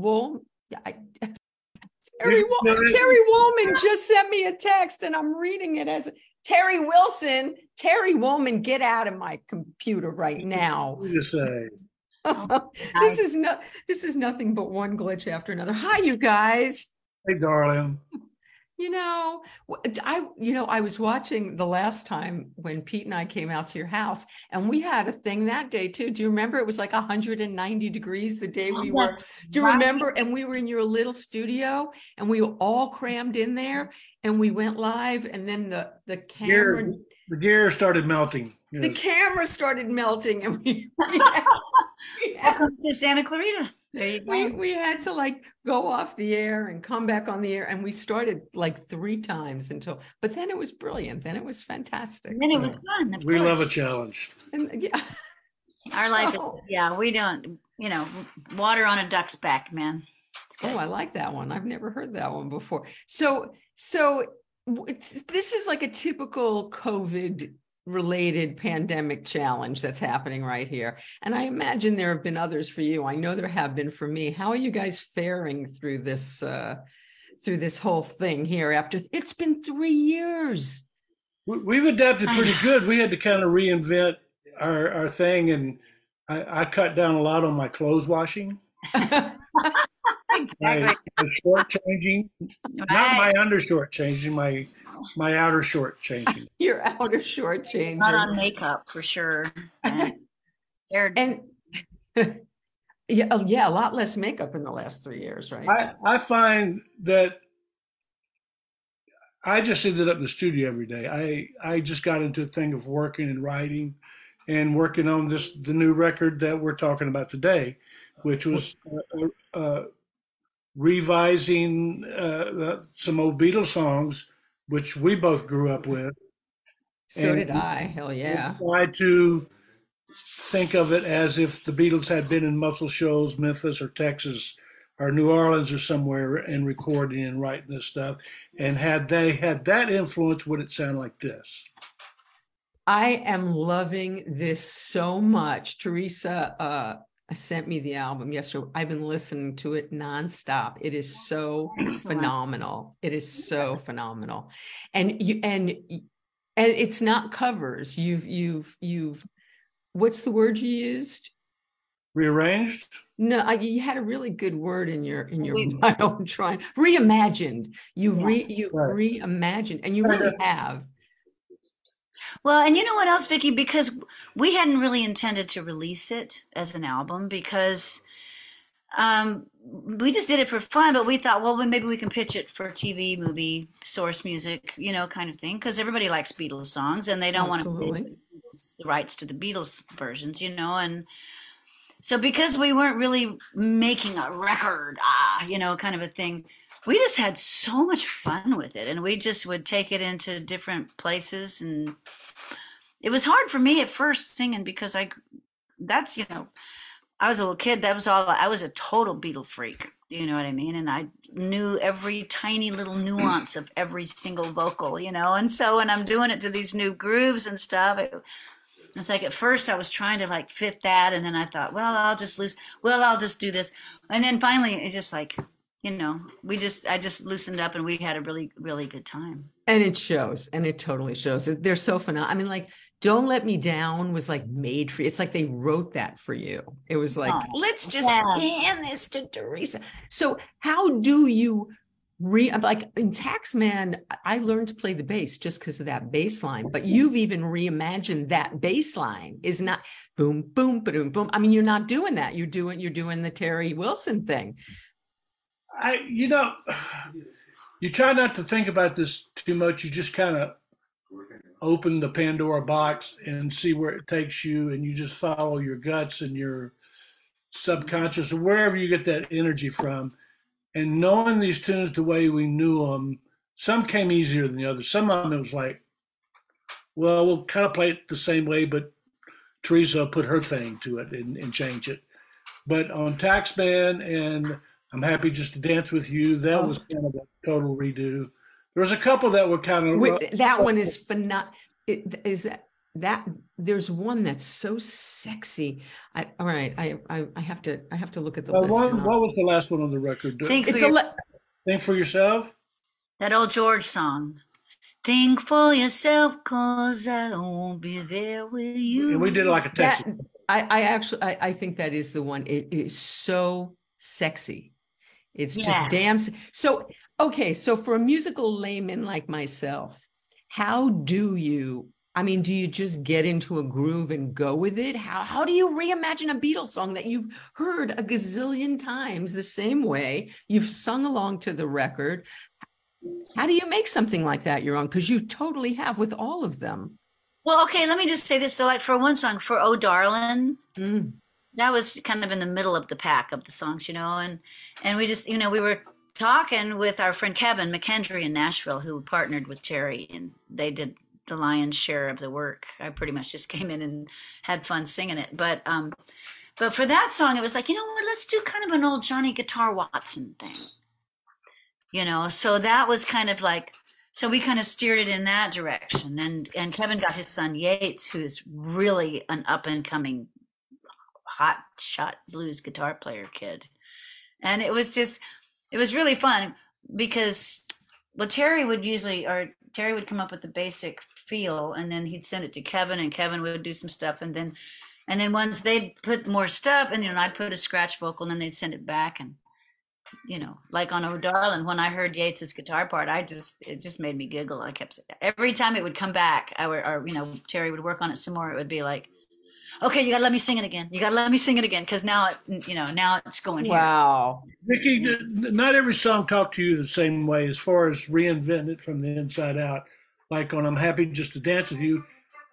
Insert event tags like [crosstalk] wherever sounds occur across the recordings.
Wool. I, [laughs] Terry, Terry Woolman just sent me a text and I'm reading it as Terry Wilson. Terry Woolman, get out of my computer right now. You say. [laughs] Oh, this is not this is nothing but one glitch after another. Hi, you guys. Hey, darling. You know, I you know I was watching the last time when Pete and I came out to your house, and we had a thing that day too. Do you remember? It was like 190 degrees the day we were. Do you remember? And we were in your little studio, and we were all crammed in there, and we went live, and then the the camera. Gear, the gear started melting. Yes. The camera started melting, and we. we [laughs] had, we had, Welcome to Santa Clarita. There you [laughs] go. We, oh. we had to like go off the air and come back on the air. And we started like three times until, but then it was brilliant. Then it was fantastic. then so. it was fun. we course. love a challenge. And, yeah. [laughs] Our so, life, is, yeah, we don't, you know, water on a duck's back, man. Oh, I like that one. I've never heard that one before. So, so this is like a typical COVID related pandemic challenge that's happening right here. And I imagine there have been others for you. I know there have been for me. How are you guys faring through this uh through this whole thing here after it's been 3 years? We've adapted pretty good. We had to kind of reinvent our our thing and I, I cut down a lot on my clothes washing. [laughs] my, my short changing, right. not my undershort changing, my my outer short changing. [laughs] Your outer short changing. Not on makeup for sure. [laughs] and [laughs] yeah, oh, yeah, a lot less makeup in the last three years, right? I, I find that I just ended up in the studio every day. I I just got into a thing of working and writing and working on this the new record that we're talking about today, which was uh, uh, revising uh, some old Beatles songs, which we both grew up with. So and did I. Hell yeah. Try to think of it as if the Beatles had been in Muscle Shoals, Memphis, or Texas, or New Orleans, or somewhere, and recording and writing this stuff. And had they had that influence, would it sound like this? I am loving this so much. Teresa uh, sent me the album yesterday. I've been listening to it nonstop. It is so Excellent. phenomenal. It is so phenomenal, and you and and it's not covers. You've you've you've what's the word you used? Rearranged. No, I, you had a really good word in your in your bio. I'm trying reimagined. You yeah. re you right. reimagined, and you really have. Well, and you know what else, Vicki? Because we hadn't really intended to release it as an album because um, we just did it for fun. But we thought, well, maybe we can pitch it for TV, movie, source music, you know, kind of thing. Because everybody likes Beatles songs, and they don't Absolutely. want to the rights to the Beatles versions, you know, and. So because we weren't really making a record, ah, you know, kind of a thing, we just had so much fun with it and we just would take it into different places and it was hard for me at first singing because i that's you know i was a little kid that was all i was a total beatle freak you know what i mean and i knew every tiny little nuance of every single vocal you know and so when i'm doing it to these new grooves and stuff it, it's like at first I was trying to like fit that, and then I thought, well, I'll just lose. Well, I'll just do this, and then finally it's just like you know, we just I just loosened up and we had a really really good time. And it shows, and it totally shows. They're so phenomenal. I mean, like "Don't Let Me Down" was like made for you. It's like they wrote that for you. It was like, oh, let's just yeah. hand this to Teresa. So, how do you re like in Taxman? I learned to play the bass just because of that bass line. But you've even reimagined that bass line is not boom boom boom boom. I mean, you're not doing that. You're doing you're doing the Terry Wilson thing. I, you know, [sighs] you try not to think about this too much. You just kind of open the Pandora box and see where it takes you, and you just follow your guts and your subconscious, wherever you get that energy from. And knowing these tunes the way we knew them, some came easier than the others. Some of them it was like, well, we'll kind of play it the same way, but Teresa put her thing to it and, and change it. But on Taxman and I'm happy just to dance with you. That oh. was kind of a total redo. There was a couple that were kind of Wait, that one is phenomenal. Is that that there's one that's so sexy. I all right. I I, I have to I have to look at the list. What, what, was the last one on the record? Think for, your, le- think for yourself. That old George song. Think for yourself, cause I won't be there with you. And we did like a text. I, I actually I, I think that is the one. It is so sexy. It's yeah. just damn. So okay, so for a musical layman like myself, how do you I mean, do you just get into a groove and go with it? How how do you reimagine a Beatles song that you've heard a gazillion times the same way? You've sung along to the record. How do you make something like that your own? Because you totally have with all of them. Well, okay, let me just say this. So, like for one song, for Oh Darling, mm. That was kind of in the middle of the pack of the songs, you know, and and we just, you know, we were talking with our friend Kevin McKendree in Nashville, who partnered with Terry, and they did the lion's share of the work. I pretty much just [laughs] came in and had fun singing it. But um, but for that song, it was like, you know what? Let's do kind of an old Johnny Guitar Watson thing. You know, so that was kind of like so we kind of steered it in that direction. And and Kevin got his son Yates, who's really an up and coming hot shot blues guitar player kid. And it was just it was really fun because well Terry would usually or Terry would come up with the basic feel and then he'd send it to Kevin and Kevin would do some stuff and then and then once they'd put more stuff and you know I'd put a scratch vocal and then they'd send it back and you know like on Oh Darling when I heard Yates's guitar part I just it just made me giggle I kept every time it would come back I would or you know Terry would work on it some more it would be like okay, you gotta let me sing it again. You gotta let me sing it again because now, it, you know, now it's going here. Wow, Vicki, not every song talked to you the same way as far as reinventing it from the inside out. Like on "I'm Happy Just to Dance with You,"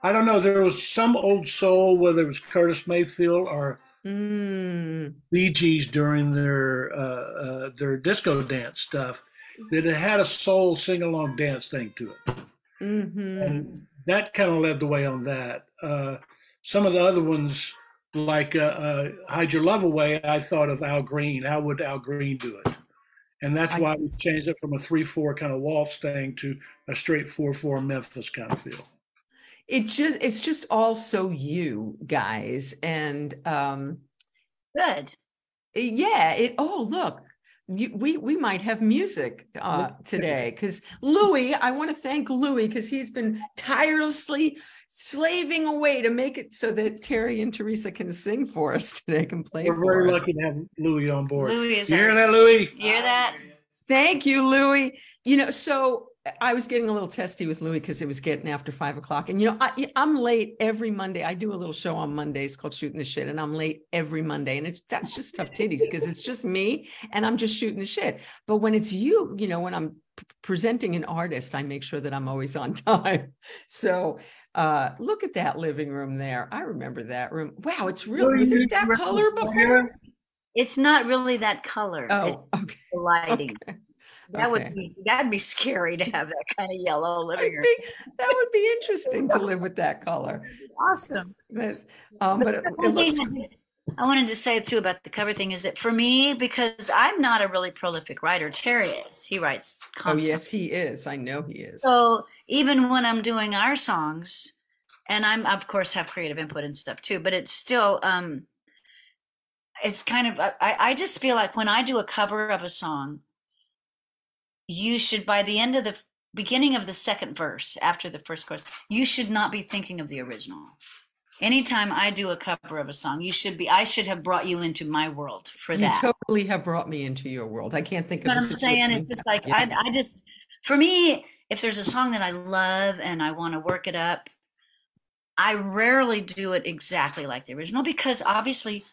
I don't know. There was some old soul, whether it was Curtis Mayfield or mm. Bee Gees during their uh, uh, their disco dance stuff, that it had a soul sing along dance thing to it, mm-hmm. and that kind of led the way on that. Uh, some of the other ones, like uh, uh, Hide Your Love Away, I thought of Al Green. How would Al Green do it? And that's I, why we changed it from a 3 4 kind of waltz thing to a straight 4 4 Memphis kind of feel. It just it's just all so you guys and um good yeah it oh look you, we we might have music uh, today because Louis. I want to thank Louis because he's been tirelessly slaving away to make it so that Terry and Teresa can sing for us today, can play for it. We're for very us. lucky to have Louis on board. Louis is you hear that, Louis? You hear that? Thank you, Louis. You know, so I was getting a little testy with Louis because it was getting after five o'clock. And, you know, I, am late every Monday. I do a little show on Mondays called Shooting the Shit, and I'm late every Monday. And it's that's just tough titties because it's just me and I'm just shooting the shit. But when it's you, you know, when I'm presenting an artist, I make sure that I'm always on [laughs] time. So uh, look at that living room there. I remember that room. Wow, it's really was it that color before? It's not really that color. Oh, [laughs] okay. The lighting. Okay. That okay. would be that'd be scary to have that kind of yellow [laughs] living room. Be, that would be interesting to live with that color. Awesome. That's, um, but it, it looks. I wanted to say too about the cover thing is that for me, because I'm not a really prolific writer, Terry is. He writes constantly. Oh yes, he is. I know he is. So even when I'm doing our songs, and I'm of course have creative input and stuff too, but it's still um it's kind of I, I just feel like when I do a cover of a song, you should by the end of the beginning of the second verse after the first chorus, you should not be thinking of the original anytime I do a cover of a song, you should be. I should have brought you into my world for you that. You totally have brought me into your world. I can't think of. What I'm saying it's just like yeah. I, I just, for me, if there's a song that I love and I want to work it up, I rarely do it exactly like the original because obviously,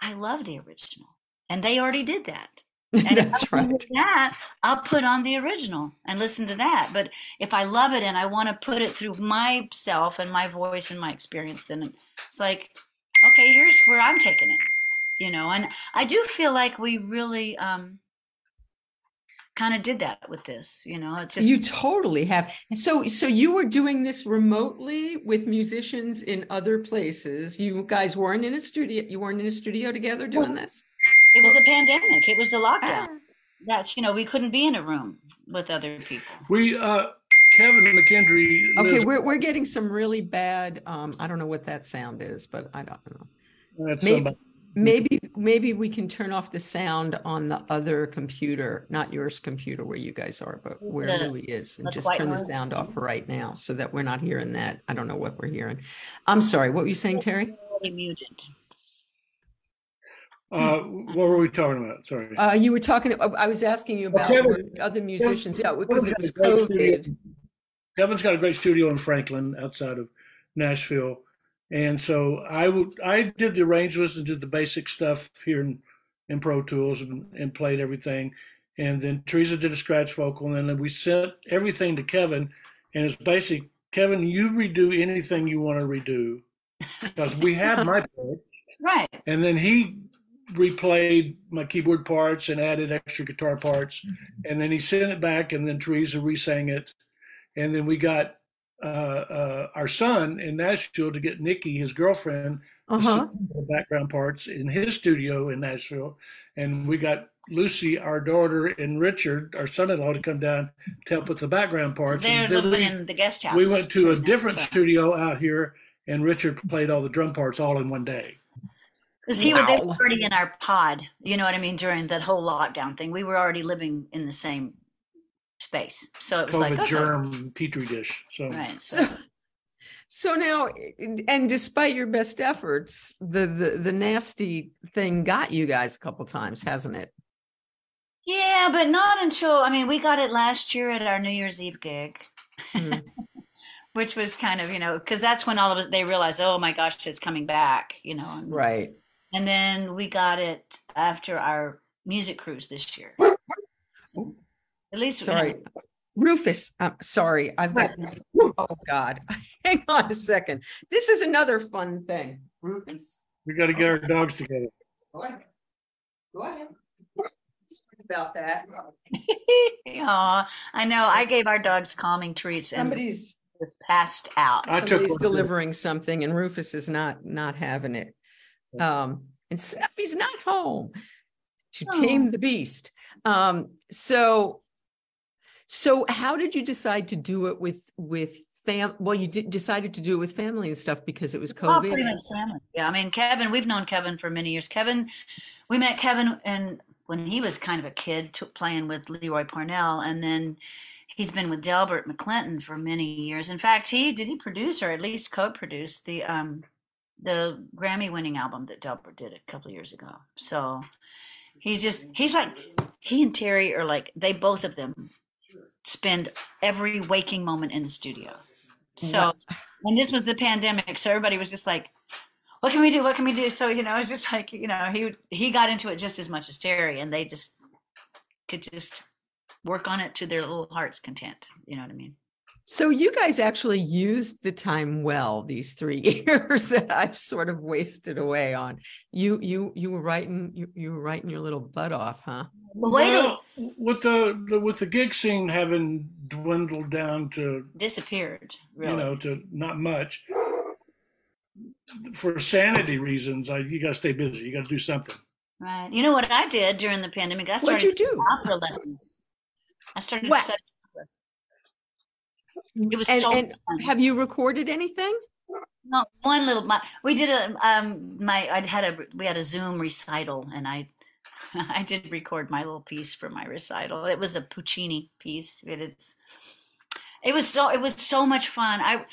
I love the original, and they already did that. And That's if I right. That I'll put on the original and listen to that. But if I love it and I want to put it through myself and my voice and my experience, then it's like, okay, here's where I'm taking it. You know, and I do feel like we really um kind of did that with this you know it's just you totally have so so you were doing this remotely with musicians in other places you guys weren't in a studio you weren't in a studio together doing this it was the pandemic. It was the lockdown. Ah. That's you know we couldn't be in a room with other people. We uh, Kevin McKendree. Okay, we're we're getting some really bad. Um, I don't know what that sound is, but I don't know. That's Maybe, somebody. maybe maybe we can turn off the sound on the other computer, not yours computer where you guys are, but where The- Louis is, and the just turn the sound off for right now so that we're not hearing that. I don't know what we're hearing. I'm sorry. What were you saying, Terry? Already muted. Uh, what were we talking about? Sorry. Uh, you were talking. I was asking you about Kevin- other musicians. Yeah, because it was got studio- COVID. Kevin's got a great studio in Franklin, outside of Nashville, and so I would I did the arrangements and did the basic stuff here in, in Pro Tools and, and played everything, and then Teresa did a scratch vocal, and then we sent everything to Kevin, and it's basic. Kevin, you redo anything you want to redo, because we had my [laughs] parts, Right. and then he replayed my keyboard parts and added extra guitar parts. And then he sent it back and then teresa re-sang it. And then we got uh, uh, our son in nashville to get nikki his girlfriend Uh huh. sing the background parts in his studio in nashville. And we got lucy our daughter and richard our son-in-law to come down to help with the background parts. They're living we, in the guest house. we went to a right now, different so- studio out here and richard played all the drum parts all in one day Because he was they were already in our pod, you know what I mean, during that whole lockdown thing. We were already living in the same space. So it was COVID like, okay. germ petri dish so Right. So, So, [laughs] so now, and despite your best efforts, the the the nasty thing got you guys a couple times, hasn't it? yeah, but not until, I mean, we got it last year at our New Year's Eve gig, Hmm. [laughs] which was kind of, you know, because that's when all of us, they realized, oh my gosh, it's coming back, you know. And, Right. And then we got it after our music cruise this year. So, at least, you know, Sorry. Rufus, I'm sorry. I've got, oh God. [laughs] Hang on a second. This is another fun thing. Rufus, we got to get our dogs together go ahead. Go ahead. Sorry About that. [laughs] Aw, I know. I gave our dogs calming treats and Somebody's just passed out. I took somebody's one delivering something and Rufus is not not having it. Um, and Steffi's not home to Oh. tame the beast. Um, so so how did you decide to do it with with fam well you did decided to do it with family and stuff because it was Oh, COVID. pretty much family. Yeah, I mean, Kevin, we've known Kevin for many years. Kevin, we met Kevin and when he was kind of a kid, took playing with Lee Roy Parnell, and then he's been with Delbert McClinton for many years. In fact, he did he produce or at least co-produce the um the Grammy-winning album that Delbert did a couple of years ago. So he's just he's like he and Terry are like they both of them spend every waking moment in the studio. So and this was the pandemic, so everybody was just like, "What can we do? What can we do?" So you know, it's just like you know, he he got into it just as much as Terry, and they just could just work on it to their little heart's content. You know what I mean? So you guys actually used the time well these three [laughs] years that I've sort of wasted away on. You you you were writing you, you were writing your little butt off, huh? The well, with the, the with the gig scene having dwindled down to disappeared, really. you know to not much for sanity reasons I, you got to stay busy you got to do something right? You know what I did during the pandemic? I What'd started you do? opera lessons. I started Wow. studying. It was And, so and fun. have you recorded anything? No, one little. My, we did a um. My I had a we had a Zoom recital, and I [laughs] I did record my little piece for my recital. It was a Puccini piece. It, it's it was so it was so much fun. I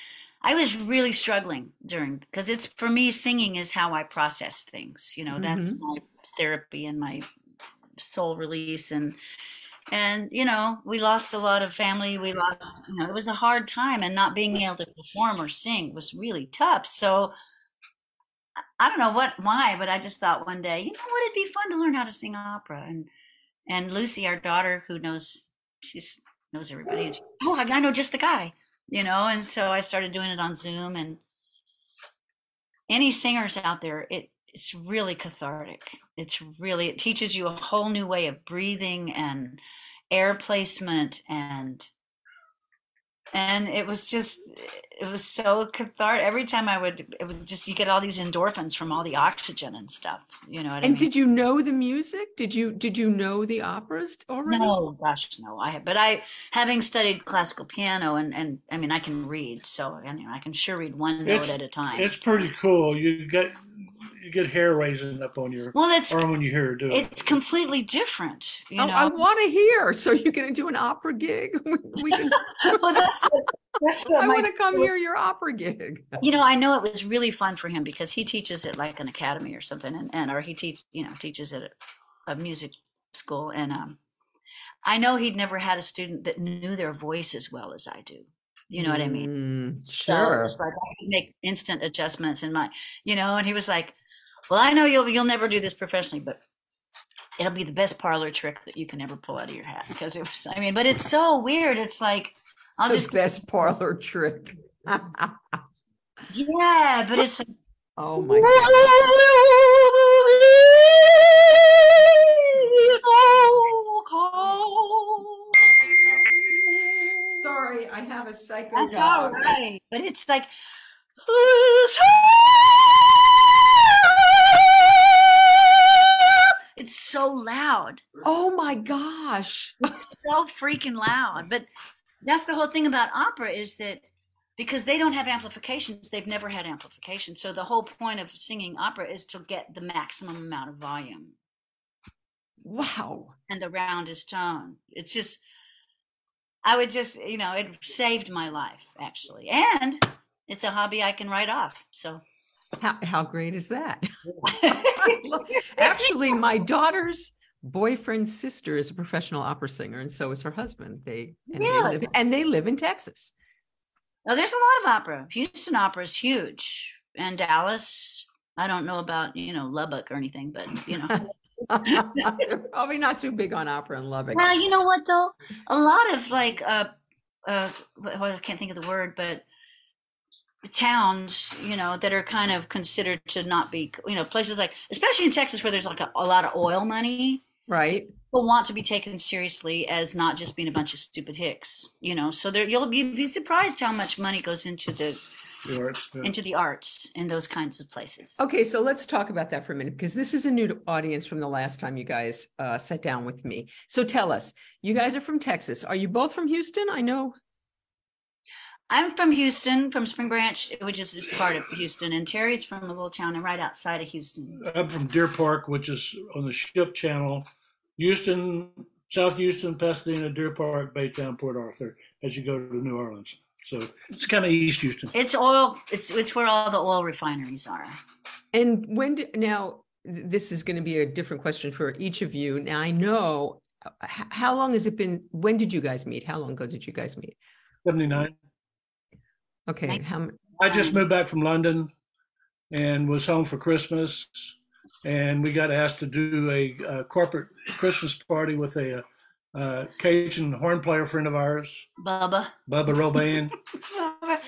I was really struggling during because it's for me singing is how I process things. You know, that's my therapy and my soul release and and you know we lost a lot of family. We lost you know it was a hard time and not being able to perform or sing was really tough. So I- don't know what why but i just thought one day you know what it'd be fun to learn how to sing opera? And and lucy our daughter who knows she's knows everybody and she, oh I know just the guy you know? And so i started doing it on zoom and any singers out there it it's really cathartic. It's really it teaches you a whole new way of breathing and air placement and and it was just it was so cathartic. Every time i would it would just you get all these endorphins from all the oxygen and stuff you know and I mean? did you know the music? Did you did you know the operas already? No gosh no i but i having studied classical piano and and i mean i can read so i mean i can sure read one note at a time. It's pretty cool. You get you get hair raising up on your well it's arm when you hear her do it. it's completely different you oh, know? I want to hear. So you're going to do an opera gig? We, [laughs] we can, [laughs] well that's what, that's what i want to come hear your opera gig. You know i know it was really fun for him because he teaches at like an academy or something and, and or he teach you know teaches at a, a music school and um i know he'd never had a student that knew their voice as well as i do. You know what i mean? Mm, so sure. it's like i could make instant adjustments in my you know and he was like well i know you'll you'll never do this professionally but it'll be the best parlor trick that you can ever pull out of your hat because it was i mean but it's so weird it's like i'll the just best parlor trick yeah but it's oh my god sorry i have a psycho That's dog. all right. But it's like it's so loud. oh my gosh It's so freaking loud. But that's the whole thing about opera is that because they don't have amplifications, they've never had amplification. So the whole point of singing opera is to get the maximum amount of volume wow and the roundest tone. It's just, I would just, you know, it saved my life actually. And it's a hobby I can write off. So how, how great is that [laughs] Actually, my daughter's boyfriend's sister is a professional opera singer, and so is her husband. They and, they, Really? live, and they live in Texas. Oh, there's a lot of opera. Houston opera is huge, and Dallas. I don't know about you know Lubbock or anything, but you know. [laughs] They're probably not too big on opera in Lubbock. well, you know what though? A lot of like uh, uh, well, I can't think of the word, but towns, you know, that are kind of considered to not be, you know, places like, especially in Texas where there's like a, a lot of oil money. Right? People want to be taken seriously as not just being a bunch of stupid hicks, you know. So there, you'll be, be surprised how much money goes into the The arts, yeah. into the arts in those kinds of places. Okay, so let's talk about that for a minute because this is a new audience from the last time you guys uh, sat down with me. So tell us, you guys are from Texas. Are you both from Houston? I know. I'm from Houston, from Spring Branch, which is just part of Houston, and Terry's from a little town right outside of Houston. I'm from Deer Park, which is on the ship channel. Houston, South Houston, Pasadena, Deer Park, Baytown, Port Arthur, as you go to New Orleans. So it's kind of East Houston. It's oil. It's it's where all the oil refineries are. And when did now? This is going to be a different question for each of you. Now I know. uh, How long has it been? When did you guys meet? How long ago did you guys meet? 79. Okay, Thank- how? m- I just moved back from London and was home for Christmas. And we got asked to do a, uh corporate Christmas party with a, uh Cajun horn player friend of ours, Bubba. Bubba Roban. [laughs]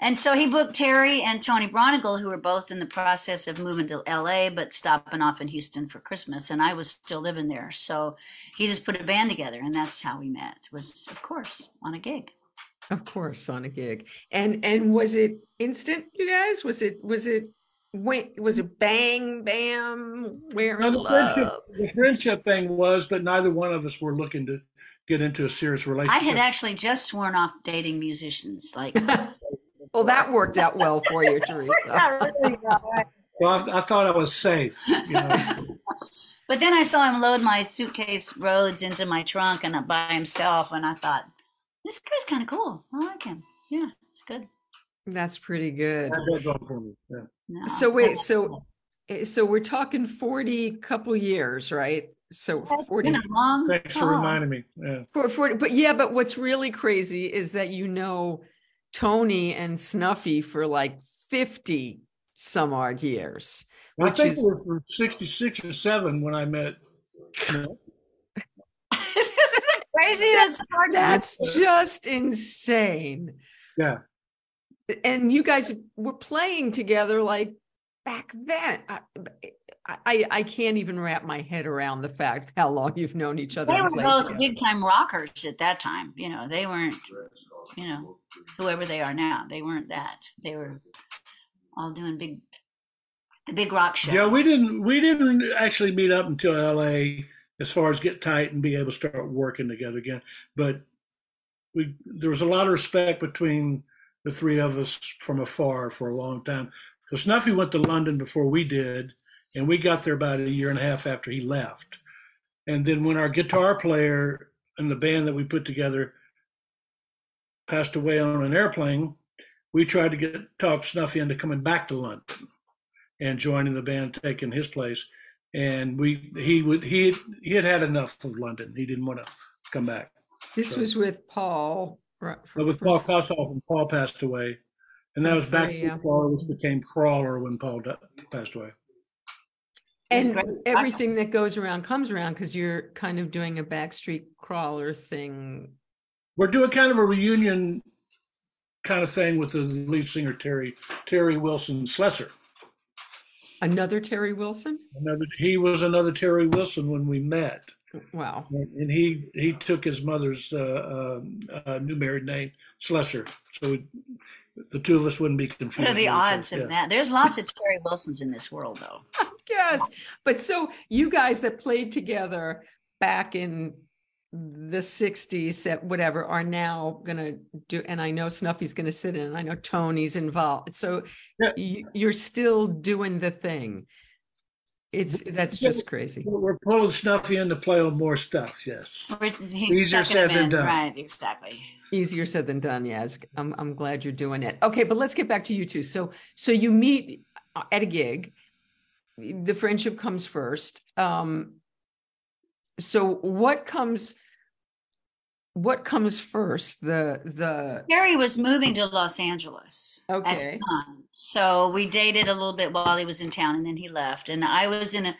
and so he booked Terry and Tony Braunagel, who were both in the process of moving to LA, but stopping off in Houston for Christmas. And I was still living there. So he just put a band together, and that's how we met, was, of course, on a gig. Of course, on a gig. And and was it instant, you guys? Was it was it wait was it bang bam we're No, in the, friendship, love? the friendship thing was, but neither one of us were looking to get into a serious relationship. I had actually just sworn off dating musicians. Like, [laughs] well, that worked out well for you, [laughs] Teresa. so I, I thought I was safe. You know. [laughs] But then I saw him load my suitcase Rhodes into my trunk and uh, by himself, and I thought, this guy's kind of cool. I like him. Yeah, it's good. That's pretty good. Had that going for me. Yeah. No. So wait, so eh, so we're talking 40 couple years, right? So It's 40 long Thanks for time. reminding me. Yeah. for 40 but yeah, but what's really crazy is that you know Tony and Snuffy for like 50 some odd years. I think is- it was 66 or 7 when I met. Smith. Isn't it crazy? That's hard. to- That's just insane. Yeah. And you guys were playing together like back then. I, I, I can't even wrap my head around the fact how long you've known each other. They were both together. big time rockers at that time. You know, they weren't. you know, whoever they are now. They weren't that. They were all doing big, the big rock show. Yeah, we didn't we didn't actually meet up until L.A. as far as get tight and be able to start working together again. But we there was a lot of respect between the three of us from afar for a long time. So Snuffy went to London before we did, and we got there about a year and a half after he left. And then when our guitar player and the band that we put together passed away on an airplane, we tried to get talk Snuffy into coming back to London and joining the band, taking his place. And we he would he he had had enough of London. He didn't want to come back. This so. was with Paul. Right, for, with Paul Kossoff, and Paul passed away, and that was Backstreet yeah. Crawler, which became Crawler when Paul passed away. And everything that goes around comes around because you're kind of doing a Backstreet Crawler thing. We're doing kind of a reunion kind of thing with the lead singer Terry Terry Wilson Slesser. Another Terry Wilson. Another. He was another Terry Wilson when we met. Wow. And he he took his mother's uh, uh, uh, new married name, Slesser. So the two of us wouldn't be confused. What are the odds of yeah. that? There's lots of Terry Wilsons in this world, though. [laughs] yes, but so you guys that played together back in the 60s whatever are now going to do and i know snuffy's going to sit in and i know tony's involved so yeah. you, are still doing the thing it's that's just crazy. We're pulling Snuffy in to play on more stuff. Yes, easier said than done. Right, exactly. Easier said than done. Yes, I'm I'm glad you're doing it. Okay, but let's get back to you two. So so you meet at a gig. The friendship comes first. Um, so what comes what comes first? The the Terry was moving to Los Angeles okay. so we dated a little bit while he was in town and then he left. And I was in a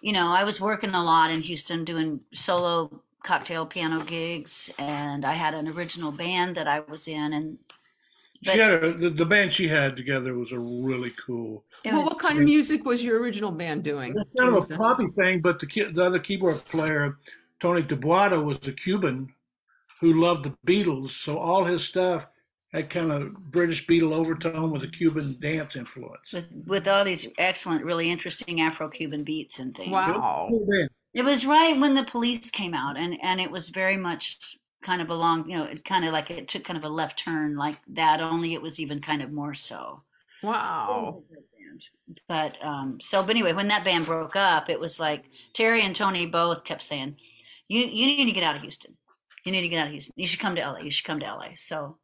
you know I was working a lot in Houston doing solo cocktail piano gigs. And I had an original band that I was in and but, she had a, the, the band she had together was a really cool. Well, was, what kind of music was your original band doing? It's kind of a poppy thing, but the the other keyboard player, Tony Taboada, was a Cuban who loved the Beatles, so all his stuff had kind of British Beatle overtone with a Cuban dance influence. With with all these excellent, really interesting Afro-Cuban beats and things. Wow. It was right when the police came out, and and it was very much kind of along, you know, it kind of like it took kind of a left turn like that. Only it was even kind of more so. Wow. But um, so, but anyway, when that band broke up, it was like Terry and Tony both kept saying, "You you need to get out of Houston you need to get out of Houston. You should come to LA. You should come to LA. So,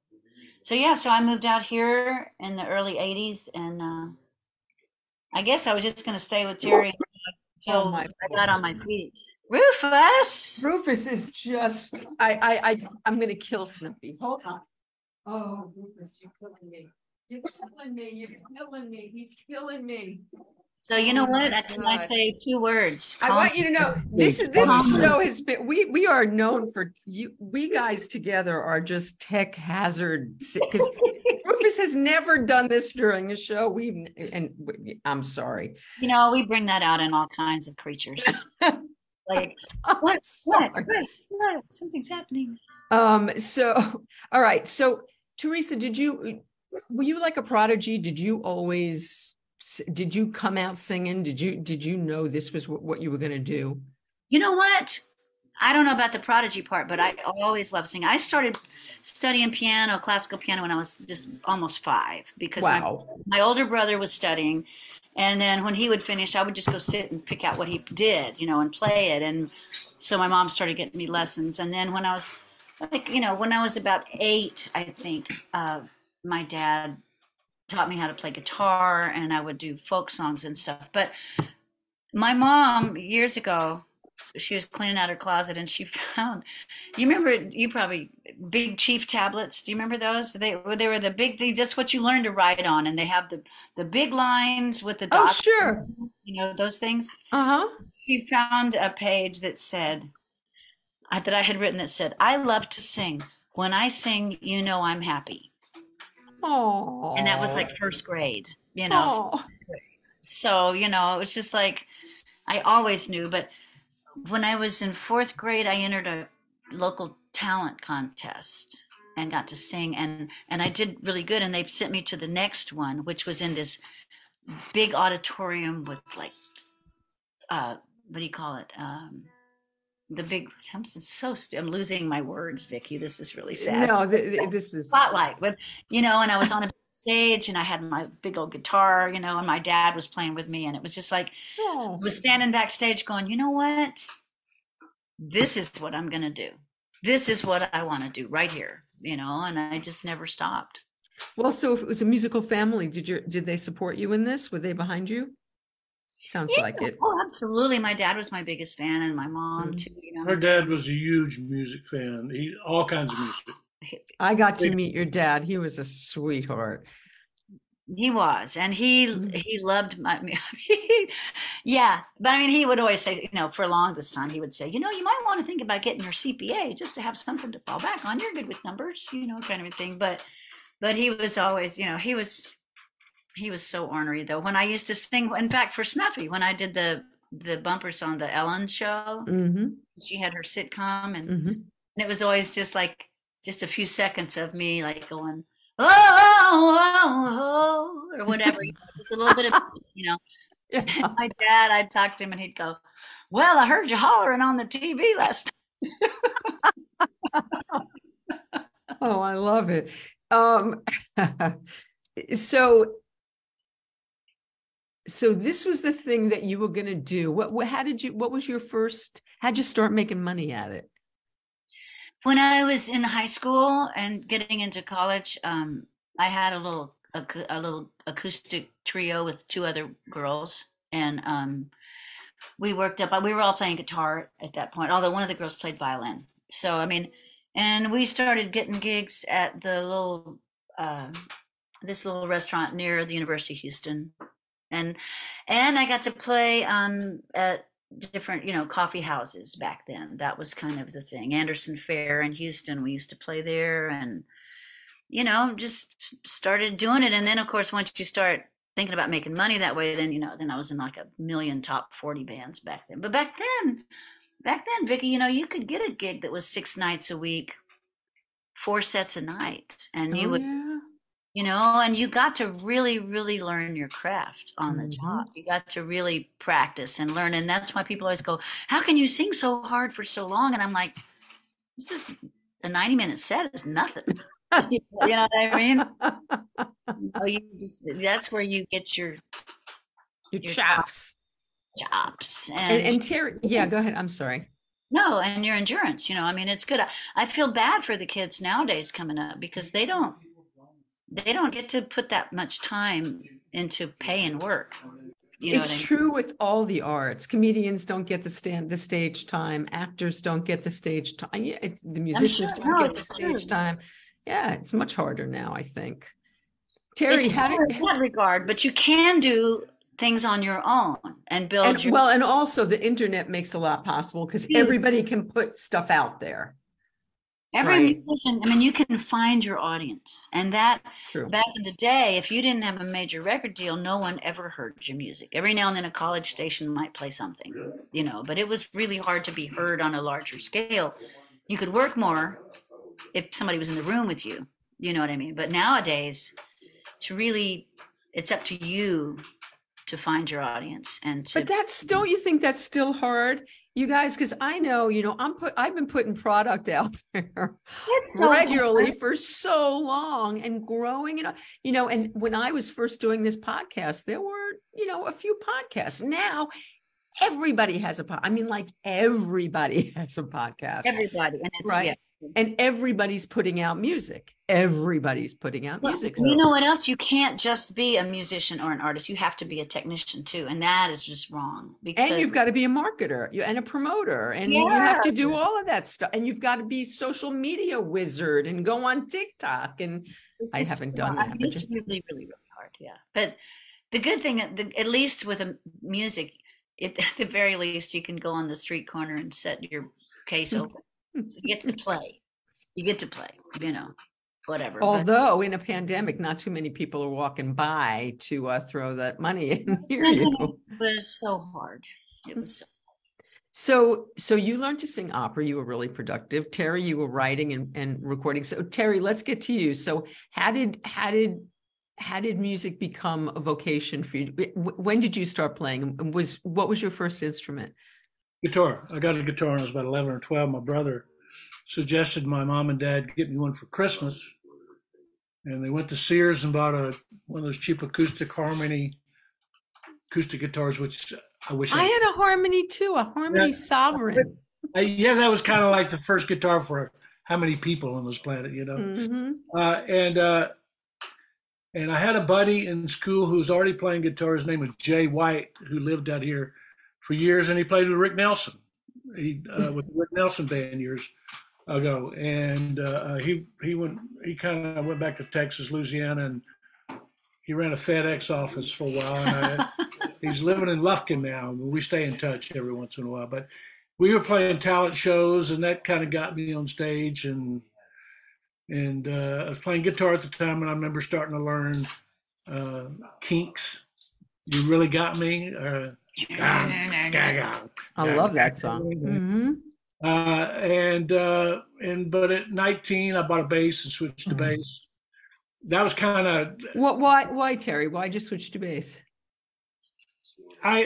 so yeah, so I moved out here in the early '80s, and uh, I guess I was just going to stay with Terry until oh I got on my feet. Rufus. Rufus is just. I. I. I I'm going to kill Snoopy. Hold on. Oh, Rufus, you're killing me. You're killing me. You're killing me. He's killing me. So you know oh what? Can I say two words? I want you to know this this show has been we we are known for you we guys together are just tech hazard because Rufus has never done this during the show. We've and I'm sorry. You know, we bring that out in all kinds of creatures. like [laughs] what, what, what, what? Something's happening. Um, so all right. So Teresa, did you were you like a prodigy? Did you always did you come out singing? Did you did you know this was what you were going to do? You know what? I don't know about the prodigy part but i always loved singing. I started studying piano classical piano when i was just almost five because wow. my, my older brother was studying. And then when he would finish i would just go sit and pick out what he did you know and play it. And so my mom started getting me lessons. And then when i was like you know when i was about eight i think uh, my dad taught me how to play guitar and I would do folk songs and stuff. But my mom years ago, she was cleaning out her closet and she [laughs] found you remember you probably big chief tablets? Do you remember those? They were they were the big thing that's what you learned to write on and they have the the big lines with the oh sure. you know those things. Uh-huh. She found a page that said that i had written that said i love to sing. When i sing you know i'm happy Oh. And that was like first grade, you know. Aww. So, you know, it was just like I always knew, but when I was in fourth grade, I entered a local talent contest. and got to sing and and I did really good and they sent me to the next one which was in this big auditorium with like uh what do you call it um the big I'm so I'm losing my words Vicki this is really uh, sad no [laughs] this is spotlight with you know and I was on a stage and I had my big old guitar you know and my dad was playing with me and it was just like oh. I was standing backstage going you know what this is what I'm going to do this is what I want to do right here you know, and I just never stopped. Well, so if it was a musical family, did you did they support you in this? Were they behind you? Sounds yeah. like it. Oh, absolutely. My dad was my biggest fan, and my mom mm-hmm. too. You know, her dad was a huge music fan. He all kinds of music. I got to meet your dad. He was a sweetheart. He was, and he mm-hmm. he loved my. [laughs] yeah, but I mean, he would always say, you know, for a longest time, he would say, you know, you might want to think about getting your CPA just to have something to fall back on. You're good with numbers, you know, kind of a thing. But, but he was always, you know, he was, he was so ornery though. When I used to sing, in fact, for Snuffy, when I did the the bumpers on the Ellen show, mm-hmm. she had her sitcom, and mm-hmm. and it was always just like just a few seconds of me like going oh, oh, oh or whatever. Just a little bit of, [laughs] you know. Yeah. [laughs] My dad, I'd talk to him and he'd go, Well, I heard you hollering on the TV last [laughs] oh, I love it. Um, so, so this was the thing that you were going to do. What, what, how did you, what was your first, how'd you start making money at it? when I was in high school and getting into college, um, I had a little a, a, little acoustic trio with two other girls, and um, we worked up. We were all playing guitar at that point, although one of the girls played violin. So I mean, and we started getting gigs at the little uh, this little restaurant near the University of Houston, and and I got to play um, at different you know coffee houses back then. That was kind of the thing. Anderson fair in houston we used to play there and you know just started doing it. And then of course once you start thinking about making money that way then you know then i was in like a million top 40 bands back then. But back then back then vicki you know you could get a gig that was six nights a week four sets a night. And you oh, would yeah you know and you got to really really learn your craft on the mm-hmm. job. You got to really practice and learn and that's why people always go how can you sing so hard for so long? And i'm like this is a 90 minute set is nothing. [laughs] You know what i mean? [laughs] You, know, you just that's where you get your your, your chops. chops and, and, and terry yeah go ahead i'm sorry. No and your endurance you know i mean it's good. I, I feel bad for the kids nowadays coming up because they don't they don't get to put that much time into pay and work. You know it's I mean? true with all the arts. Comedians don't get the stand the stage time. Actors don't get the stage time. Yeah, it's, the musicians sure, don't no, get the stage true. time. Yeah, it's much harder now. I think. Terry, it's how did in that regard? But you can do things on your own and build. And, your- well, and also the internet makes a lot possible because everybody can put stuff out there. Every right. musician, I mean, you can find your audience. And that True. back in the day, if you didn't have a major record deal, no one ever heard your music. Every now and then a college station might play something, you know, but it was really hard to be heard on a larger scale. You could work more if somebody was in the room with you, you know what I mean? But nowadays, it's really it's up to you to find your audience and to but that's don't you think that's still hard you guys? Because i know you know i'm put i've been putting product out [laughs] there so regularly hard. for so long and growing you know you know and when i was first doing this podcast there were you know a few podcasts. Now everybody has a pod i mean like everybody [laughs] has a podcast. Everybody and it's right. yeah and everybody's putting out music. Everybody's putting out well, music. so. you know what else? You can't just be a musician or an artist. You have to be a technician too. And that is just wrong because and you've got to be a marketer and a promoter and yeah. you have to do all of that stuff. And you've got to be social media wizard and go on tiktok. And i haven't done that it's just, really really really hard yeah. But the good thing uh, at least with a music it, [laughs] at the very least you can go on the street corner and set your case mm. open you get to play. You get to play, you know, whatever. Although but, in a pandemic, not too many people are walking by to uh, throw that money [laughs] in. You. It was so hard. It was so So, so you learned to sing opera. You were really productive. Terry, you were writing and, and recording. So, Terry, let's get to you. So, how did how did how did music become a vocation for you? When did you start playing? And was what was your first instrument? Guitar. I got a guitar when I was about eleven or twelve. My brother suggested my mom and dad get me one for Christmas, and they went to Sears and bought a one of those cheap acoustic harmony acoustic guitars, which I wish I, I had a harmony too, a harmony yeah, sovereign. [laughs] I, yeah, that was kind of like the first guitar for how many people on this planet, you know. Mm-hmm. Uh, and uh, and I had a buddy in school who was already playing guitar. His name was Jay White, who lived out here for years, and he played with Rick Nelson. He uh, with the Rick Nelson band years ago, and uh, he he went he kind of went back to Texas, Louisiana, and he ran a FedEx office for a while. And I, [laughs] he's living in Lufkin now. We stay in touch every once in a while, but we were playing talent shows, and that kind of got me on stage. And and uh, I was playing guitar at the time, and I remember starting to learn uh, Kinks. You really got me. Uh, I love that song. Mm-hmm. Uh, and uh, and but at 19, I bought a bass and switched to mm-hmm. bass. That was kind of what. Why? Why Terry? Why just switch to bass? I,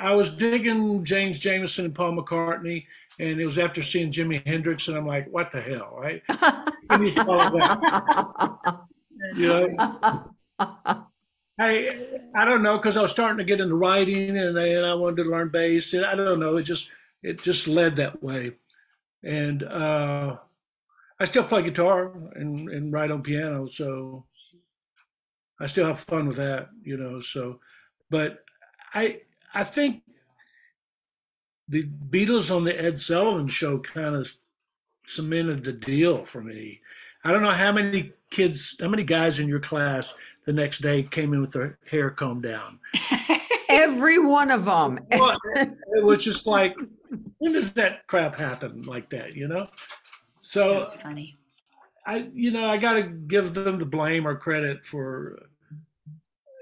I I was digging James Jamerson and Paul McCartney, and it was after seeing Jimi Hendrix, and I'm like, what the hell, right? [laughs] you know, [laughs] I I don't know because I was starting to get into writing, and and I wanted to learn bass, and I don't know, it just it just led that way, and uh, I still play guitar and and write on piano, so I still have fun with that, you know. So, but I I think the Beatles on the Ed Sullivan Show kind of cemented the deal for me. I don't know how many kids, how many guys in your class the next day came in with their hair combed down. [laughs] Every one of them. well, it was just like, when does that crap happen like that? You know. So that's funny. I, you know, I got to give them the blame or credit for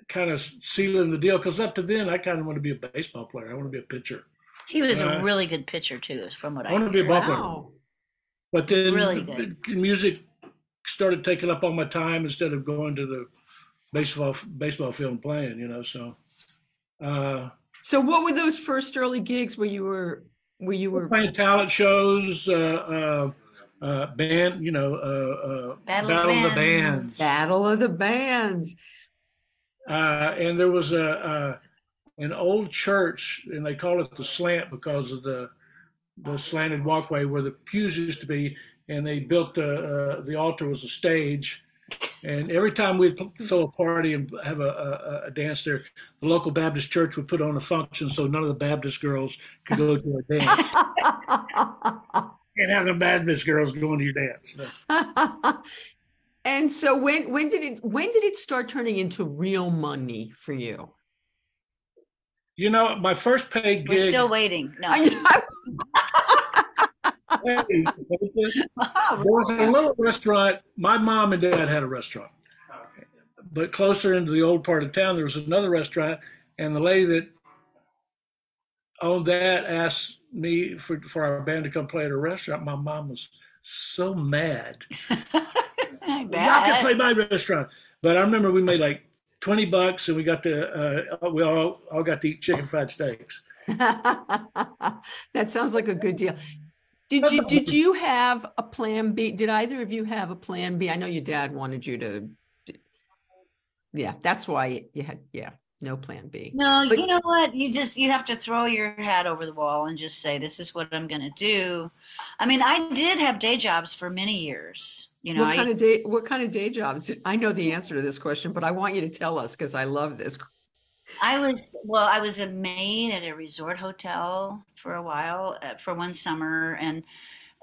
kind of sealing the deal because up to then I kind of want to be a baseball player. I want to be a pitcher. He was uh, a really good pitcher too, from what I. I want to be a ball wow. But then really good. music started taking up all my time instead of going to the baseball baseball field and playing. You know, so. Uh, so what were those first early gigs where you were where you were playing talent shows? Uh, uh, uh, band, you know, uh, uh, Battle, Battle of, the Bands. Battle of the Bands. Uh, and there was a, a, an old church, and they call it the slant because of the the slanted walkway where the pews used to be, and they built the uh, the altar was a stage. And every time we'd throw a party and have a, a, a, dance there, the local Baptist church would put on a function so none of the Baptist girls could go to a dance. [laughs] and have the Baptist girls going to your dance. And so when when did it when did it start turning into real money for you? You know, my first paid gig. We're still waiting. No. There was a little restaurant. My mom and dad had a restaurant, but closer into the old part of town, there was another restaurant, and the lady that owned that asked me for for our band to come play at her restaurant. My mom was so mad. [laughs] I can play my restaurant. But I remember we made like 20 bucks and we got to, uh, we all, all got to eat chicken fried steaks. [laughs] that sounds like a good deal. Did you did [laughs] you have a plan B? Did either of you have a plan B? I know your dad wanted you to. Yeah, that's why you had. Yeah, no plan B. No, but, you know what? You just you have to throw your hat over the wall and just say, "This is what I'm going to do." I mean, I did have day jobs for many years. You know, what kind I, of day? What kind of day jobs? I know the answer to this question, but I want you to tell us because I love this. I was well. I was a maid at a resort hotel for a while uh, for one summer, and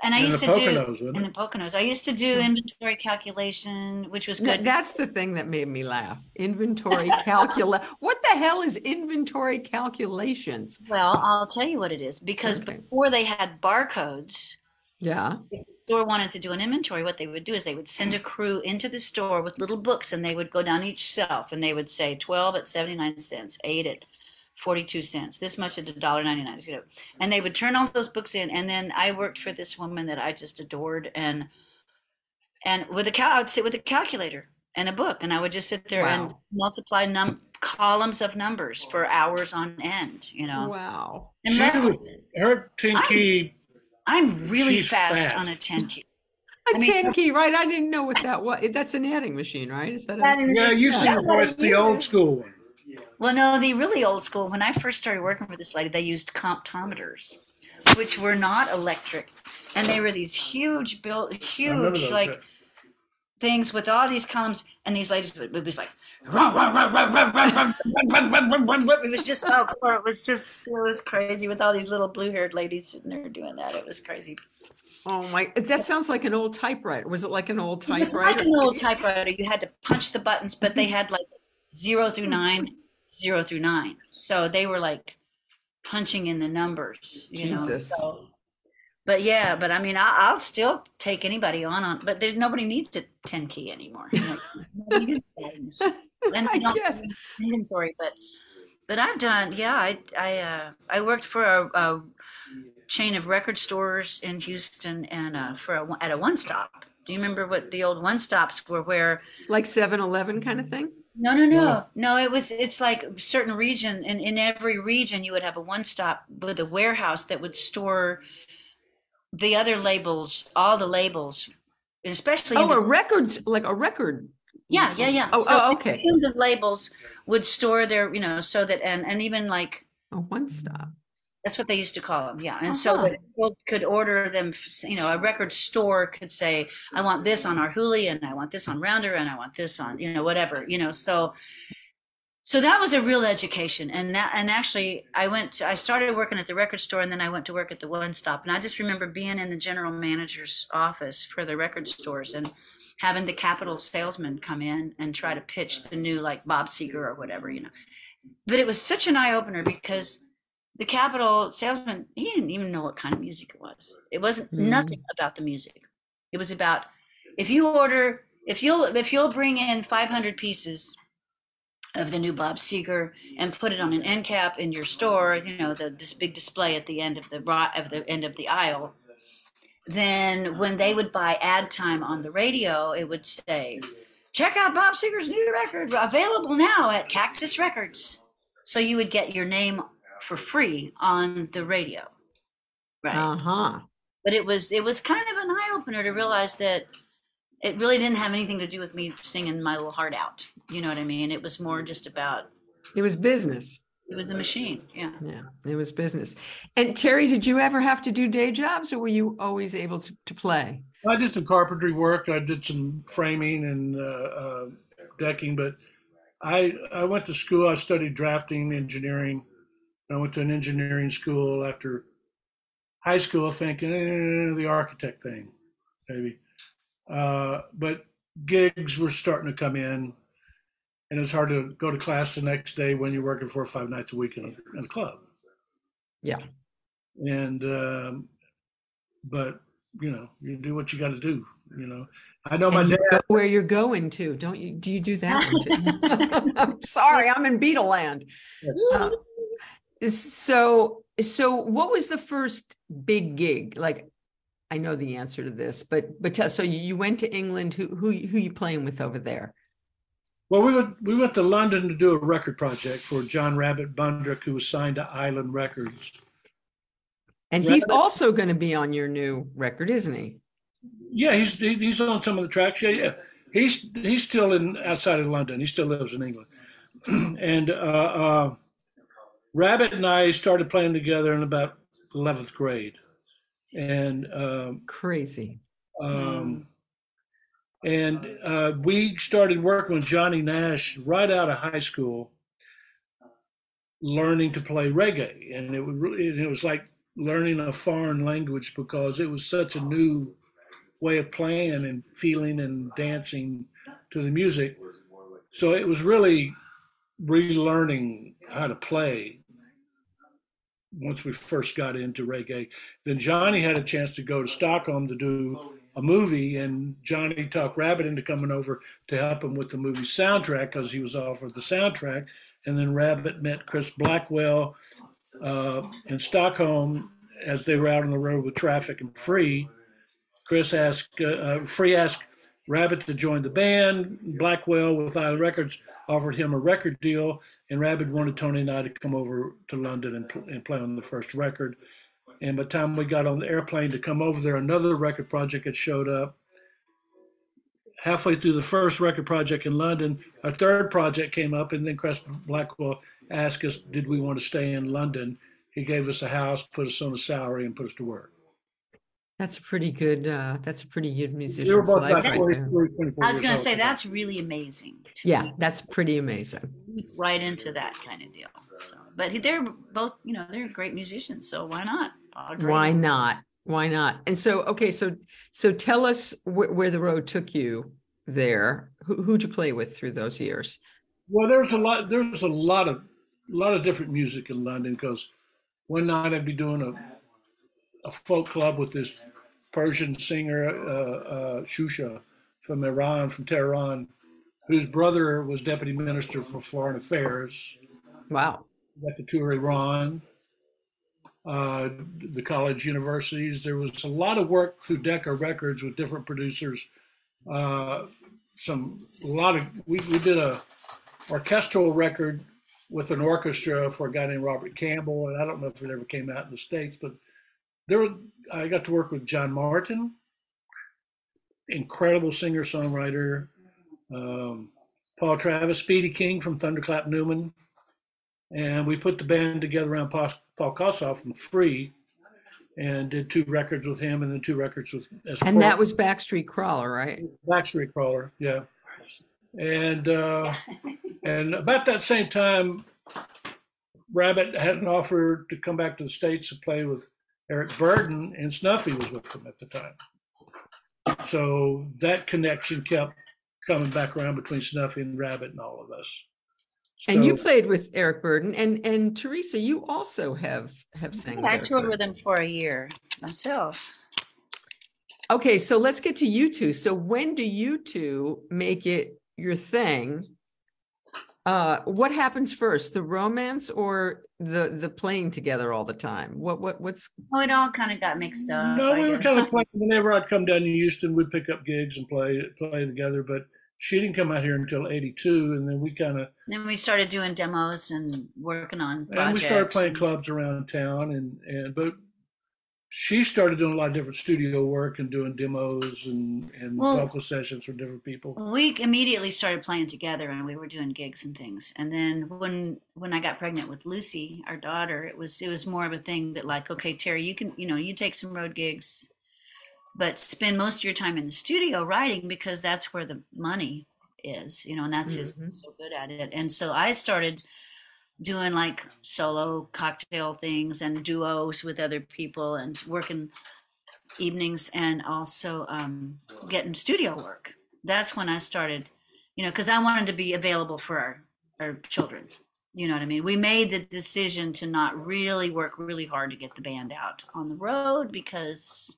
and I in used to Poconos, do in the Poconos. I used to do hmm. inventory calculation, which was good. That's the thing that made me laugh. Inventory calculate. [laughs] what the hell is inventory calculations? Well, I'll tell you what it is. Because okay. before they had barcodes, yeah, if the store wanted to do an inventory. What they would do is they would send a crew into the store with little books, and they would go down each shelf, and they would say twelve at seventy nine cents, eight at 42 cents this much at a dollar 99 and they would turn all those books in and then i worked for this woman that i just adored and and with a cal i would sit with a calculator and a book and i would just sit there wow. and multiply num columns of numbers for hours on end you know wow and she was, her 10 key i'm, I'm really fast, fast, on a 10 key a I mean, 10 key, right? I didn't know what that was. That's an adding machine, right? Is that a, yeah, you see, voice the old school one. Well, no, the really old school. When I first started working for this lady, they used comptometers, which were not electric, and they were these huge, built, huge like things with all these columns. And these ladies would, would be like, it was just oh, it was just it was crazy with all these little blue-haired ladies sitting there doing that. It was crazy. Oh my! That sounds like an old typewriter. Was it like an old typewriter? like an old typewriter. You had to punch the buttons, but they had like zero through nine zero through nine. So they were like punching in the numbers, you Jesus. know. So, but yeah, but I mean, I, will still take anybody on on, but there's nobody needs a ten key anymore. [laughs] You know? [laughs] and I guess inventory, but but I've done. Yeah, I I uh, I worked for a, a, chain of record stores in Houston and uh, for a, at a one stop. Do you remember what the old one stops were? Where like 7-Eleven kind of thing? No, no, no, no. It was. It's like certain region, and in every region, you would have a one-stop with a warehouse that would store the other labels, all the labels, and especially. Oh, the, a records like a record. Yeah, yeah, yeah. Oh, so oh okay. The labels would store their, you know, so that and and even like a one-stop. That's what they used to call them, yeah. And uh-huh. so that people could order them. You know, a record store could say, "I want this on Arhoolie, and I want this on Rounder, and I want this on you know whatever." You know, so so that was a real education, and that and actually, I went. To, I started working at the record store, and then I went to work at the One Stop. And I just remember being in the general manager's office for the record stores and having the Capitol salesman come in and try to pitch the new like Bob Seger or whatever, you know. But it was such an eye opener because the Capitol salesman, he didn't even know what kind of music it was. It wasn't mm. nothing about the music. It was about if you order, if you'll if you'll bring in 500 pieces of the new Bob Seger and put it on an end cap in your store, you know, the this big display at the end of the of the end of the aisle. Then when they would buy ad time on the radio, it would say, "Check out Bob Seger's new record, available now at Cactus Records." So you would get your name for free on the radio. Right. Uh-huh. But it was it was kind of an eye opener to realize that it really didn't have anything to do with me singing my little heart out. You know what I mean? It was more just about it was business. It was a machine. Yeah. Yeah. It was business. And Terry, did you ever have to do day jobs or were you always able to, to play? I did some carpentry work. I did some framing and uh, uh, decking, but I I went to school. I studied drafting, engineering, I went to an engineering school after high school, thinking eh, the architect thing, maybe. Uh, but gigs were starting to come in, and it's hard to go to class the next day when you're working four or five nights a week in a, in a club. Yeah. And um, but you know, you do what you got to do. You know, I know and my dad. where you're going to, don't you? Do you do that? [laughs] [laughs] I'm sorry, I'm in Beatle land. Yes. Uh, so so what was the first big gig like i know the answer to this but but tell, so you went to england who who who you playing with over there well we went we went to london to do a record project for john rabbit bundrick who was signed to island records. And rabbit, he's also going to be on your new record isn't he? Yeah he's he's on some of the tracks. Yeah yeah. He's he's still in outside of london. He still lives in england. [clears throat] And uh, uh Rabbit and I started playing together in about 11th grade. And um, crazy. Um, and uh, we started working with Johnny Nash right out of high school, learning to play reggae. And it, really, it was like learning a foreign language because it was such a new way of playing and feeling and dancing to the music. So it was really relearning how to play once we first got into reggae. Then Johnny had a chance to go to Stockholm to do a movie, and Johnny talked Rabbit into coming over to help him with the movie soundtrack because he was offered the soundtrack. and then Rabbit met Chris Blackwell uh, in Stockholm as they were out on the road with Traffic and Free. Chris asked, uh, uh, Free asked Rabbit to join the band. Blackwell with Island Records offered him a record deal, and Rabbit wanted Tony and I to come over to London and, and play on the first record. And by the time we got on the airplane to come over there, another record project had showed up. Halfway through the first record project in London, a third project came up, and then Chris Blackwell asked us, did we want to stay in London? He gave us a house, put us on a salary, and put us to work. That's a pretty good. Uh, that's a pretty good musician's life, right there. I was going to say that's really amazing. Yeah, me. that's pretty amazing. Right into that kind of deal. So, but they're both, you know, they're great musicians. So why not? Why not? Why not? And so, okay, so so tell us wh- where the road took you there. Who, who'd you play with through those years? Well, there's a lot. There's a lot of a lot of different music in London because one night I'd be doing a a folk club with this Persian singer uh, uh, Shusha from Iran, from Tehran, whose brother was deputy minister for foreign affairs. Wow. Got to tour Iran, uh, the college universities. There was a lot of work through Decca Records with different producers. Uh, some a lot of we, we did a orchestral record with an orchestra for a guy named Robert Campbell, and I don't know if it ever came out in the states, but there I got to work with John Martyn, incredible singer songwriter, um, Paul Travis, Speedy Keen from Thunderclap Newman, and we put the band together around Paul, Paul Kossoff from Free, and did two records with him, and then two records with. S. And that was Backstreet Crawler, right? Backstreet Crawler, yeah and uh, and about that same time, Rabbit had an offer to come back to the states to play with Eric Burdon, and Snuffy was with them at the time. So that connection kept coming back around between Snuffy and Rabbit and all of us. So, and you played with Eric Burdon, and and Teresa, you also have have sang. I toured with him for a year myself. Okay, so let's get to you two. So when do you two make it your thing, uh, what happens first, the romance or the the playing together all the time? What what what's? Oh, it all kind of got mixed up. No, we were kind of playing. Whenever I'd come down to Houston, we'd pick up gigs and play play together. But she didn't come out here until '82, and then we kind of. Then we started doing demos and working on. And we started playing and... clubs around town, and and but she started doing a lot of different studio work and doing demos and, and well, vocal sessions for different people. We immediately started playing together and we were doing gigs and things. And then when when I got pregnant with Lucy, our daughter, it was it was more of a thing that like, okay, Terry, you can you know you take some road gigs, but spend most of your time in the studio writing because that's where the money is, you know, and that's mm-hmm. just so good at it. And so I started doing like solo cocktail things and duos with other people and working evenings and also um, getting studio work. That's when I started, you know, because I wanted to be available for our, our children. You know what I mean? We made the decision to not really work really hard to get the band out on the road because,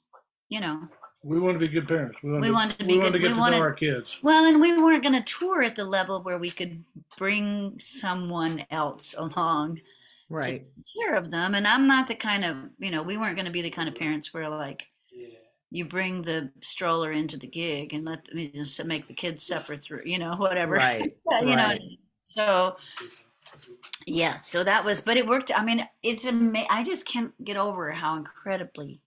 you know, we want to be good parents. We want, we to, wanted to be we good. to get we to wanted, know our kids. Well, and we weren't going to tour at the level where we could bring someone else along, right? To care of them. And I'm not the kind of you know we weren't going to be the kind of parents where like you bring the stroller into the gig and let me just make the kids suffer through you know whatever right [laughs] you right. know so yeah so that was but it worked i mean it's amazing i just can't get over how incredibly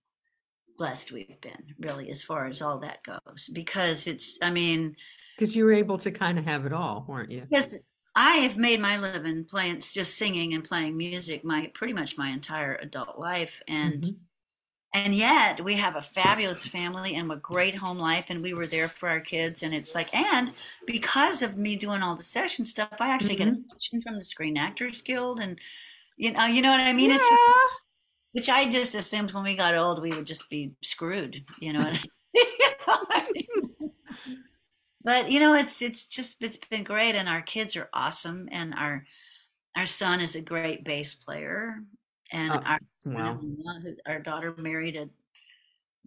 blessed we've been really as far as all that goes because it's i mean because you were able to kind of have it all weren't you because i have made my living playing just singing and playing music my pretty much my entire adult life and mm-hmm. and yet we have a fabulous family and a great home life and we were there for our kids and it's like and because of me doing all the session stuff i actually mm-hmm. get a pension from the screen actors guild and you know you know what i mean yeah. it's just which I just assumed when we got old we would just be screwed, you know. you know I mean? [laughs] But you know, it's it's just it's been great, and our kids are awesome, and our our son is a great bass player, and oh, our wow. our daughter married a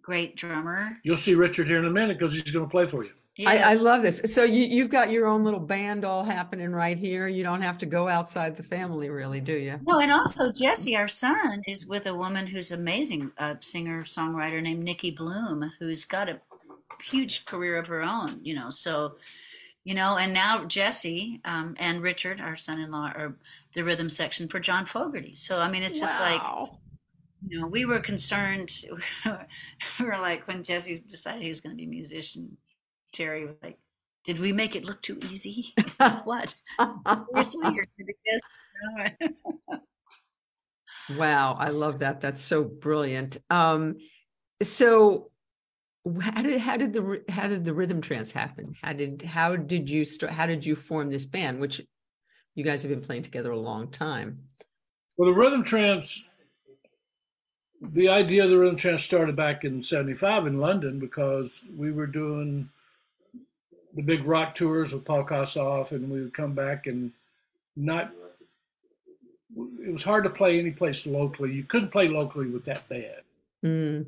great drummer. You'll see Richard here in a minute because he's going to play for you. Yeah. I, I, love this. So you, you've got your own little band all happening right here. You don't have to go outside the family, really, do you? No, and also Jesse, our son, is with a woman who's amazing, a singer songwriter named Nikki Bluhm, who's got a huge career of her own. You know, so you know, and now Jesse um, and Richard, our son-in-law, are the rhythm section for John Fogerty. So I mean, it's just wow. like you know, we were concerned. [laughs] we were like when Jesse decided he was going to be a musician Terry was like, "Did we make it look too easy? [laughs] [laughs] what? [laughs] wow, I love that. That's so brilliant. Um, so how did how did the how did the rhythm tramps happen? How did how did you start? How did you form this band? Which you guys have been playing together a long time. Well, the rhythm tramps the idea of the rhythm tramps started back in 75 in london because we were doing the big rock tours with Paul Kossoff, and we would come back and not. It was hard to play any place locally. You couldn't play locally with that band. Mm.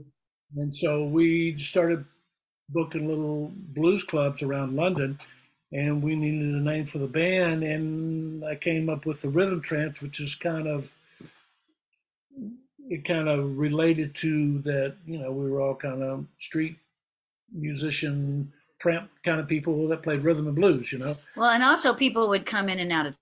And so we started booking little blues clubs around London, and we needed a name for the band. And I came up with the Rhythm Tramps, which is kind of it kind of related to that. You know, we were all kind of street musician tramp kind of people that played rhythm and blues, you know. Well, and also people would come in and out of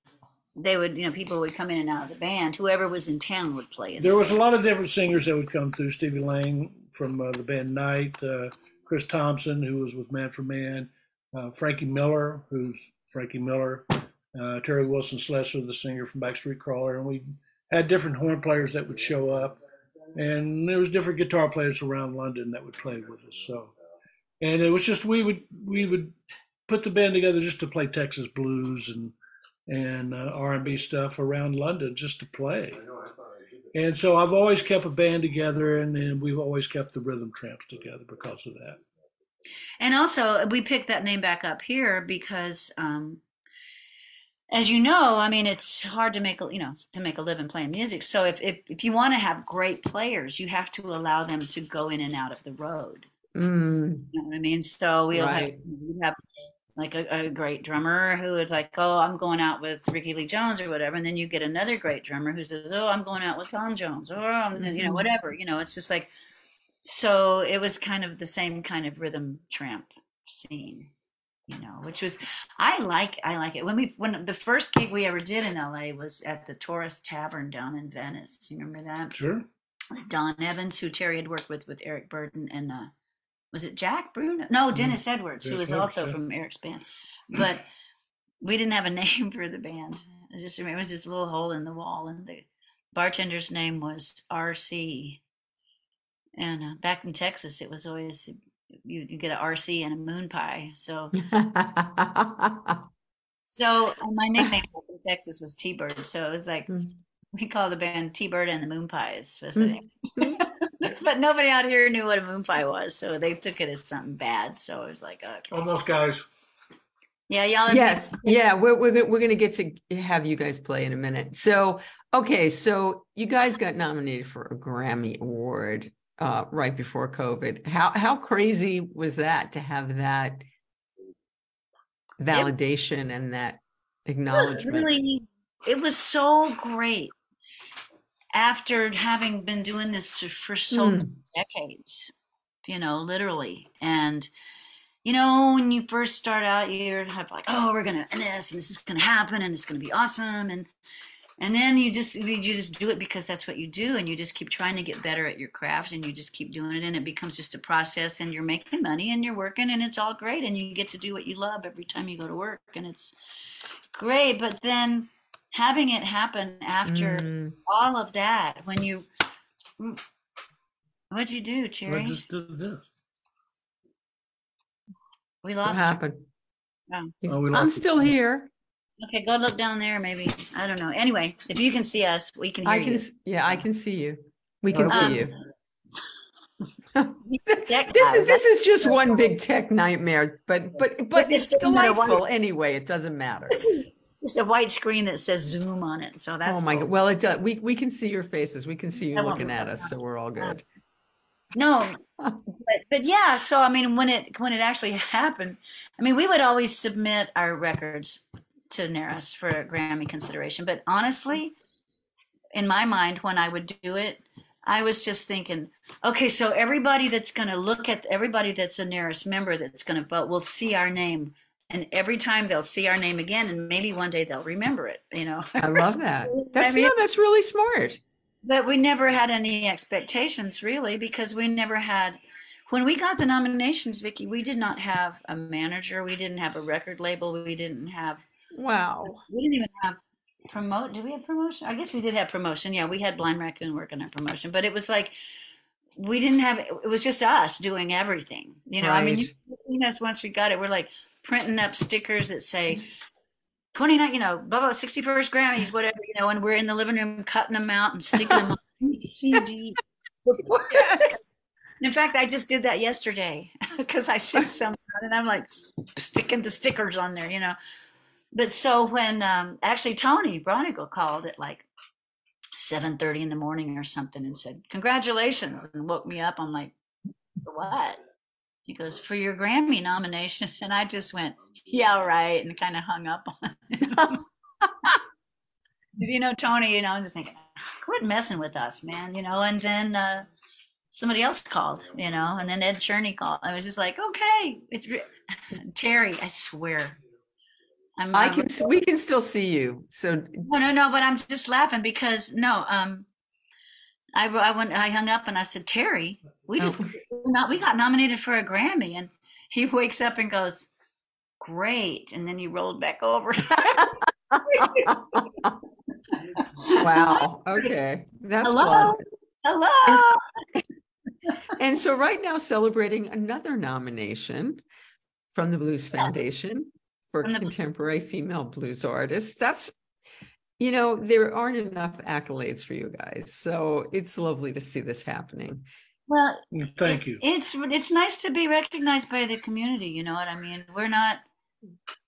they would you know people would come in and out of the band. Whoever was in town would play there was a lot of different singers that would come through. Stevie Lange from uh, the band night uh, chris thompson who was with Manfred Mann uh, frankie miller who's frankie miller uh, terry wilson Slesser the singer from backstreet crawler. And we had different horn players that would show up. And there was different guitar players around london that would play with us. So and it was just we would we would put the band together just to play Texas blues and and uh, R&B stuff around London just to play. And so I've always kept a band together, and, and we've always kept the Rhythm Tramps together because of that. And also, we picked that name back up here because, um, as you know, I mean, it's hard to make a you know to make a living playing music. So if if, if you want to have great players, you have to allow them to go in and out of the road. Mm. You know what I mean? So we'll right. have, we have like a, a, great drummer who is like, oh, I'm going out with Rickie Lee Jones or whatever, and then you get another great drummer who says, oh, I'm going out with Tom Jones or mm-hmm. you know mm-hmm. whatever. You know, it's just like so. It was kind of the same kind of rhythm tramp scene, you know, which was I like I like it when we when the first gig we ever did in L.A. was at the Taurus Tavern down in Venice. You remember that? Sure. Don Evans, who Terry had worked with with Eric Burdon and uh, was it Jack Bruno? No, mm. Dennis mm. Edwards, who was also yeah. from Eric's band. But we didn't have a [laughs] name for the band. I just remember it was this little hole in the wall, and the bartender's name was RC. And uh, back in Texas, it was always you, you get an RC and a moon pie. So, [laughs] so my nickname in Texas was T Bird. So it was like mm. we call the band T Bird and the Moon Pies. Mm. [laughs] [laughs] but nobody out here knew what a moon pie was, so they took it as something bad. So it was like, okay. almost guys. Yeah, y'all. yes, yeah, we're we're we're gonna get to have you guys play in a minute. So, okay, so you guys got nominated for a Grammy award uh, right before COVID. How how crazy was that to have that validation it, and that acknowledgement? It was really, it was so great after having been doing this for so mm. decades, you know, literally. And, you know, when you first start out, you're like, oh, we're going to, and this, and this is going to happen, and it's going to be awesome. And, and then you just you just do it because that's what you do and you just keep trying to get better at your craft and you just keep doing it and it becomes just a process and you're making money and you're working and it's all great and you get to do what you love every time you go to work and it's great but then having it happen after mm. all of that when you what'd you do cherry I just did this. We lost what happened? Oh. oh we lost i'm still here. Okay go look down there maybe. I don't know. Anyway if you can see us we can i can you. yeah i can see you. We can um, see you [laughs] [laughs] this is this is just one big tech nightmare, but but but it's delightful anyway. It doesn't matter. This is just a white screen that says Zoom on it. So that's oh my cool. god. Well, it does. We we can see your faces. We can see you looking at us, so we're all good. No, but but yeah, so I mean, when it when it actually [laughs] happened, I mean, we would always submit our records to NARAS for Grammy consideration. But honestly, in my mind, when I would do it, I was just thinking, okay, so everybody that's going to look at everybody that's a NARAS member that's going to vote will see our name. And every time they'll see our name again, and maybe one day they'll remember it. You know, I love [laughs] that. That's I mean, that's really smart. But we never had any expectations really because we never had when we got the nominations, Vicki, we did not have a manager. We didn't have a record label. We didn't have. Wow. We didn't even have promote. Did we have promotion? I guess we did have promotion. Yeah, we had Blind Raccoon working on promotion, but it was like we didn't have. It was just us doing everything. You know, right. I mean, you've seen us once we got it. We're like printing up stickers that say 29, you know, blah, blah, 61st Grammys, whatever, you know, and we're in the living room cutting them out and sticking them on [laughs] CD. In fact, I just did that yesterday [laughs] because I shipped [laughs] some and I'm like sticking the stickers on there, you know. But so when um, actually Tony Braunagel called at like 7:30 in the morning or something and said, "Congratulations!" and woke me up. I'm like, "What?" He goes, "For your Grammy nomination," [laughs] and I just went, "Yeah, right," and kind of hung up on it. [laughs] if you know Tony, you know, I'm just thinking, quit messing with us, man, you know. And then uh, somebody else called, you know, and then Ed Cherney called. I was just like, okay, it's re- [laughs] Terry. I swear. I'm, I can. we can still see you. So no, no, no. But I'm just laughing because no. Um, I I went. I hung up and I said, Terry, we oh. just oh. not. We got nominated for a Grammy, and he [laughs] wakes up and goes, great, and then he rolled back over. [laughs] wow. Okay. That's Hello. Hello. [laughs] and so right now celebrating another nomination from the Blues Foundation for contemporary female blues artists. That's you know, there aren't enough accolades for you guys. So it's lovely to see this happening. Well, mm, thank you. It's it's nice to be recognized by the community, you know what I mean? We're not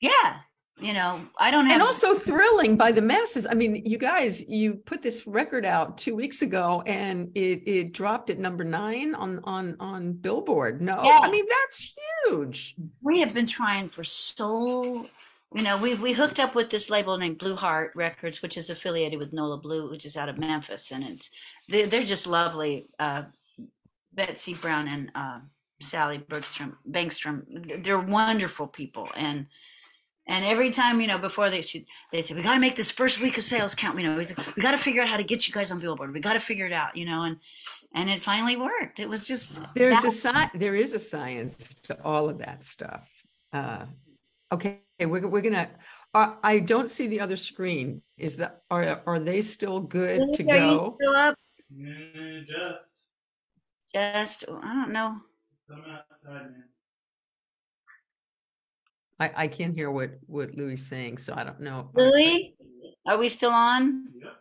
yeah, you know, I don't have. And also thrilling by the masses. I mean, you guys, you put this record out two weeks ago, and it it dropped at number nine on on on Billboard. No, yes. I mean that's huge. We have been trying for so. You know, we we hooked up with this label named Blue Heart Records, which is affiliated with Nola Blue, which is out of Memphis, and it's they, they're just lovely. Uh, Betsy Brown and uh, Sally Bergstrom, Bangstrom, they're wonderful people, and and every time, you know, before they should, they say, we got to make this first week of sales count. You know, we got to figure out how to get you guys on Billboard. We got to figure it out, you know, and, and it finally worked. It was just, there's that- a there is a science to all of that stuff. Uh, okay. We're, we're going to, uh, I don't see the other screen. Is that, are, are they still good to go? still up? Yeah, just. Just, I don't know. Come outside, man. I, I can't hear what, what Louis saying, so I don't know. Louis, are we still on? Yep.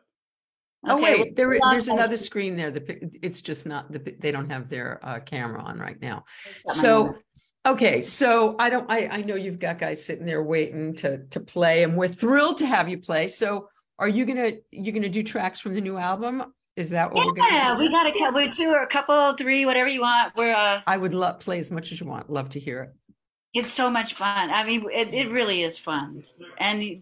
Oh, Okay, wait, there, we'll- there's another screen there. The, it's just not, the, they don't have their, uh, camera on right now. So, number. Okay, so I don't, I, I know you've got guys sitting there waiting to, to play and we're thrilled to have you play. So are you gonna, you gonna do tracks from the new album? Is that what we're gonna? Yeah, we got a couple, two or a couple, three, whatever you want. We're, uh, I would love, play as much as you want. Love to hear it. it's so much fun. I mean, it, it really is fun. And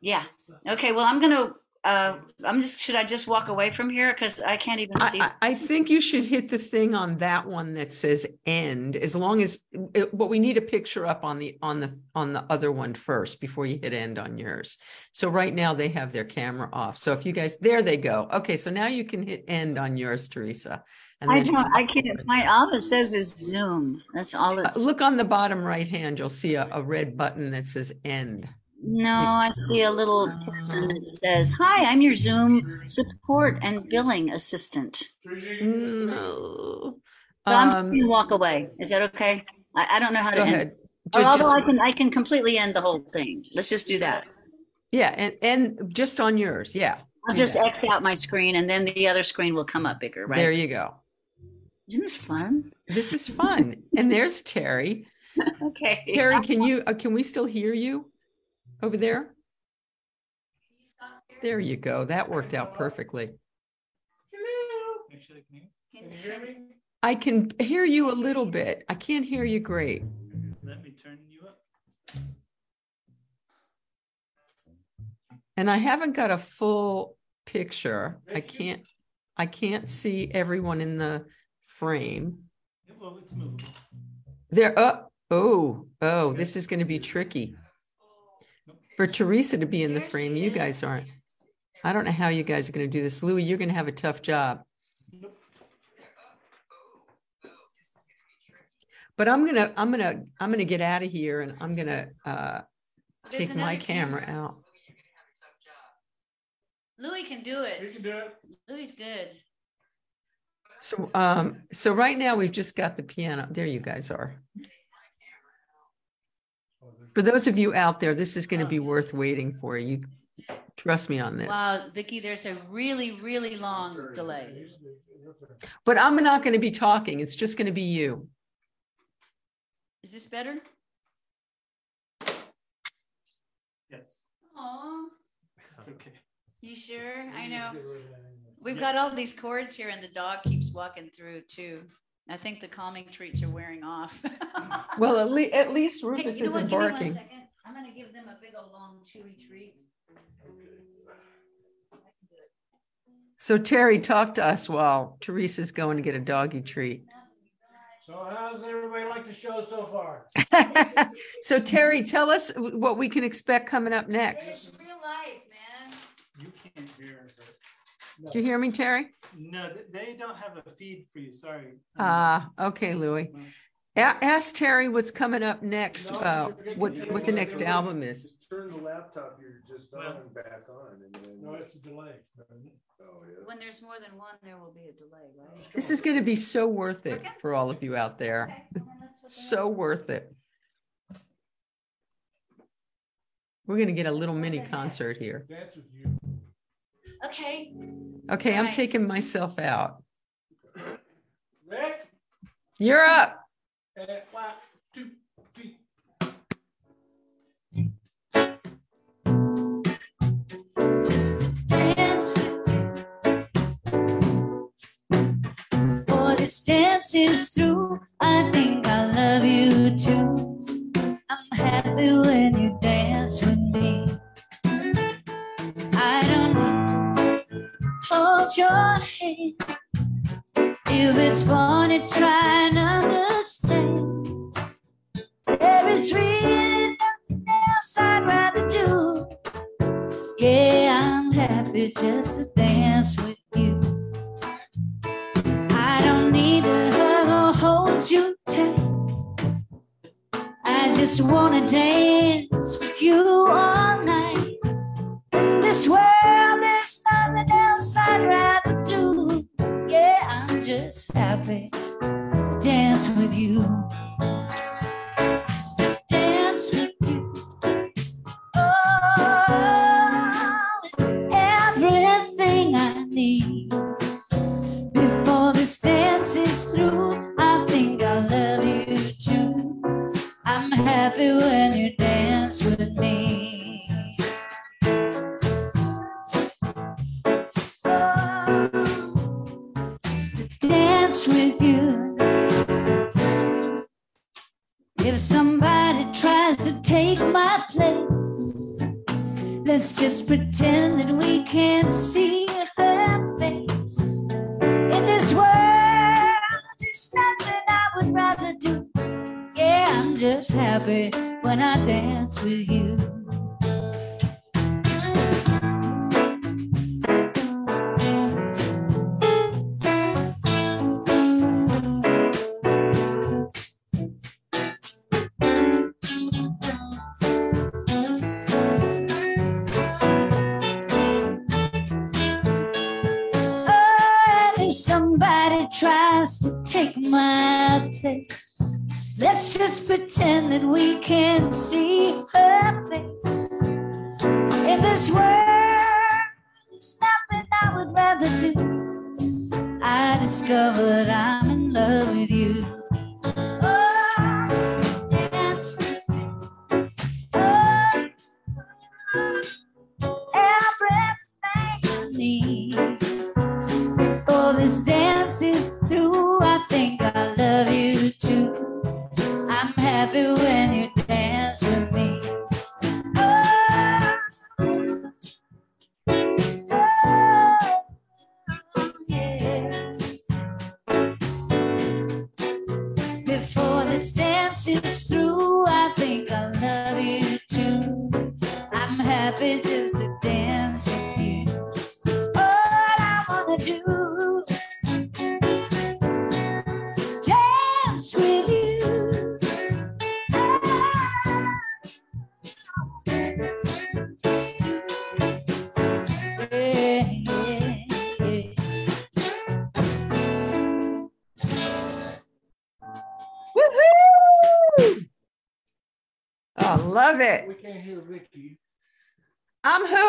yeah. Okay, well, I'm gonna, uh, I'm just, should I just walk away from here? Cause I can't even see. I, I think you should hit the thing on that one that says end, as long as, it- but we need a picture up on the, on the, on the other one first before you hit end on yours. So right now they have their camera off. So if you guys, there they go. Okay, so now you can hit end on yours, Teresa. I don't, I can't find, all it says is Zoom. That's all Uh. Look on the bottom right hand, you'll see a, a red button that says end. No, I see a little person that says, "Hi, I'm your Zoom support and billing assistant." No. So I'm Um, gonna walk away. Is that okay? I, I don't know how to end. ahead. Or although just- I can, I can completely end the whole thing. Let's just do that. Yeah, and, and just on yours, yeah. I'll just that. X out my screen, and then the other screen will come up bigger, right? There you go. Isn't this fun? This is fun. and there's Terry. [laughs] Okay. Terry, [laughs] can you, uh, can we still hear you over there? There you go. That worked out perfectly. Actually, can you, hear me? I can hear you a little bit. I can't hear you great. Let me turn you up. And I haven't got a full picture. I can't, I can't see everyone in the frame. Well, it's movable. There, oh, oh, oh, this is going to be tricky. For Teresa to be in the There frame, you guys aren't. I don't know how you guys are going to do this. Louis, you're going to have a tough job. But I'm gonna, I'm gonna, I'm gonna get out of here and I'm gonna uh take my camera camera. out. Louis can do We it. can do it. Louis good. So um, so right now we've just got the piano. There you guys are. For those of you out there, this is gonna be worth waiting for. You trust me on this. Wow, Vicki, there's a really, really long delay. But I'm not gonna be talking. It's just gonna be you. Is this better? Yes. Oh, It's okay. you sure? I know. We've got all these cords here and the dog keeps walking through too. I think the calming treats are wearing off. [laughs] Well, at least at least Hey, Rufus you know what? isn't Give me one barking. second. I'm gonna give them a big old long chewy treat. So Terry, talk to us while Teresa's going to get a doggy treat. So how's everybody like the show so far? [laughs] So Terry, tell us what we can expect coming up next. It's real life, man. You can't hear her. Did you hear me, Terry? No, they don't have a feed for you. Sorry. Ah, okay, Louis. A- ask Terry what's coming up next, No, uh, what, what the next album is. Just turn the laptop you're just Well- on back on and then. No, it's a delay. Oh, yeah. When there's more than one, there will be a delay, right? This is gonna be so worth it for all of you out there. Okay, well, that's So worth it. We're gonna get a little mini concert here. Dance with you. Have. Okay, Okay, I'm Right. taking myself out. Rick, You're up. and one, two, three. just to dance with you. For this dance is through, I think I love you too. I'm happy when you dance with me. Hold your hand. If it's funny, try and understand. There is really nothing else I'd rather do. Yeah, I'm happy just to dance with you. I don't need to hug or hold you tight. I just wanna dance with you all night. Happy to dance with you. To dance with you. Oh, everything I need. Before this dance is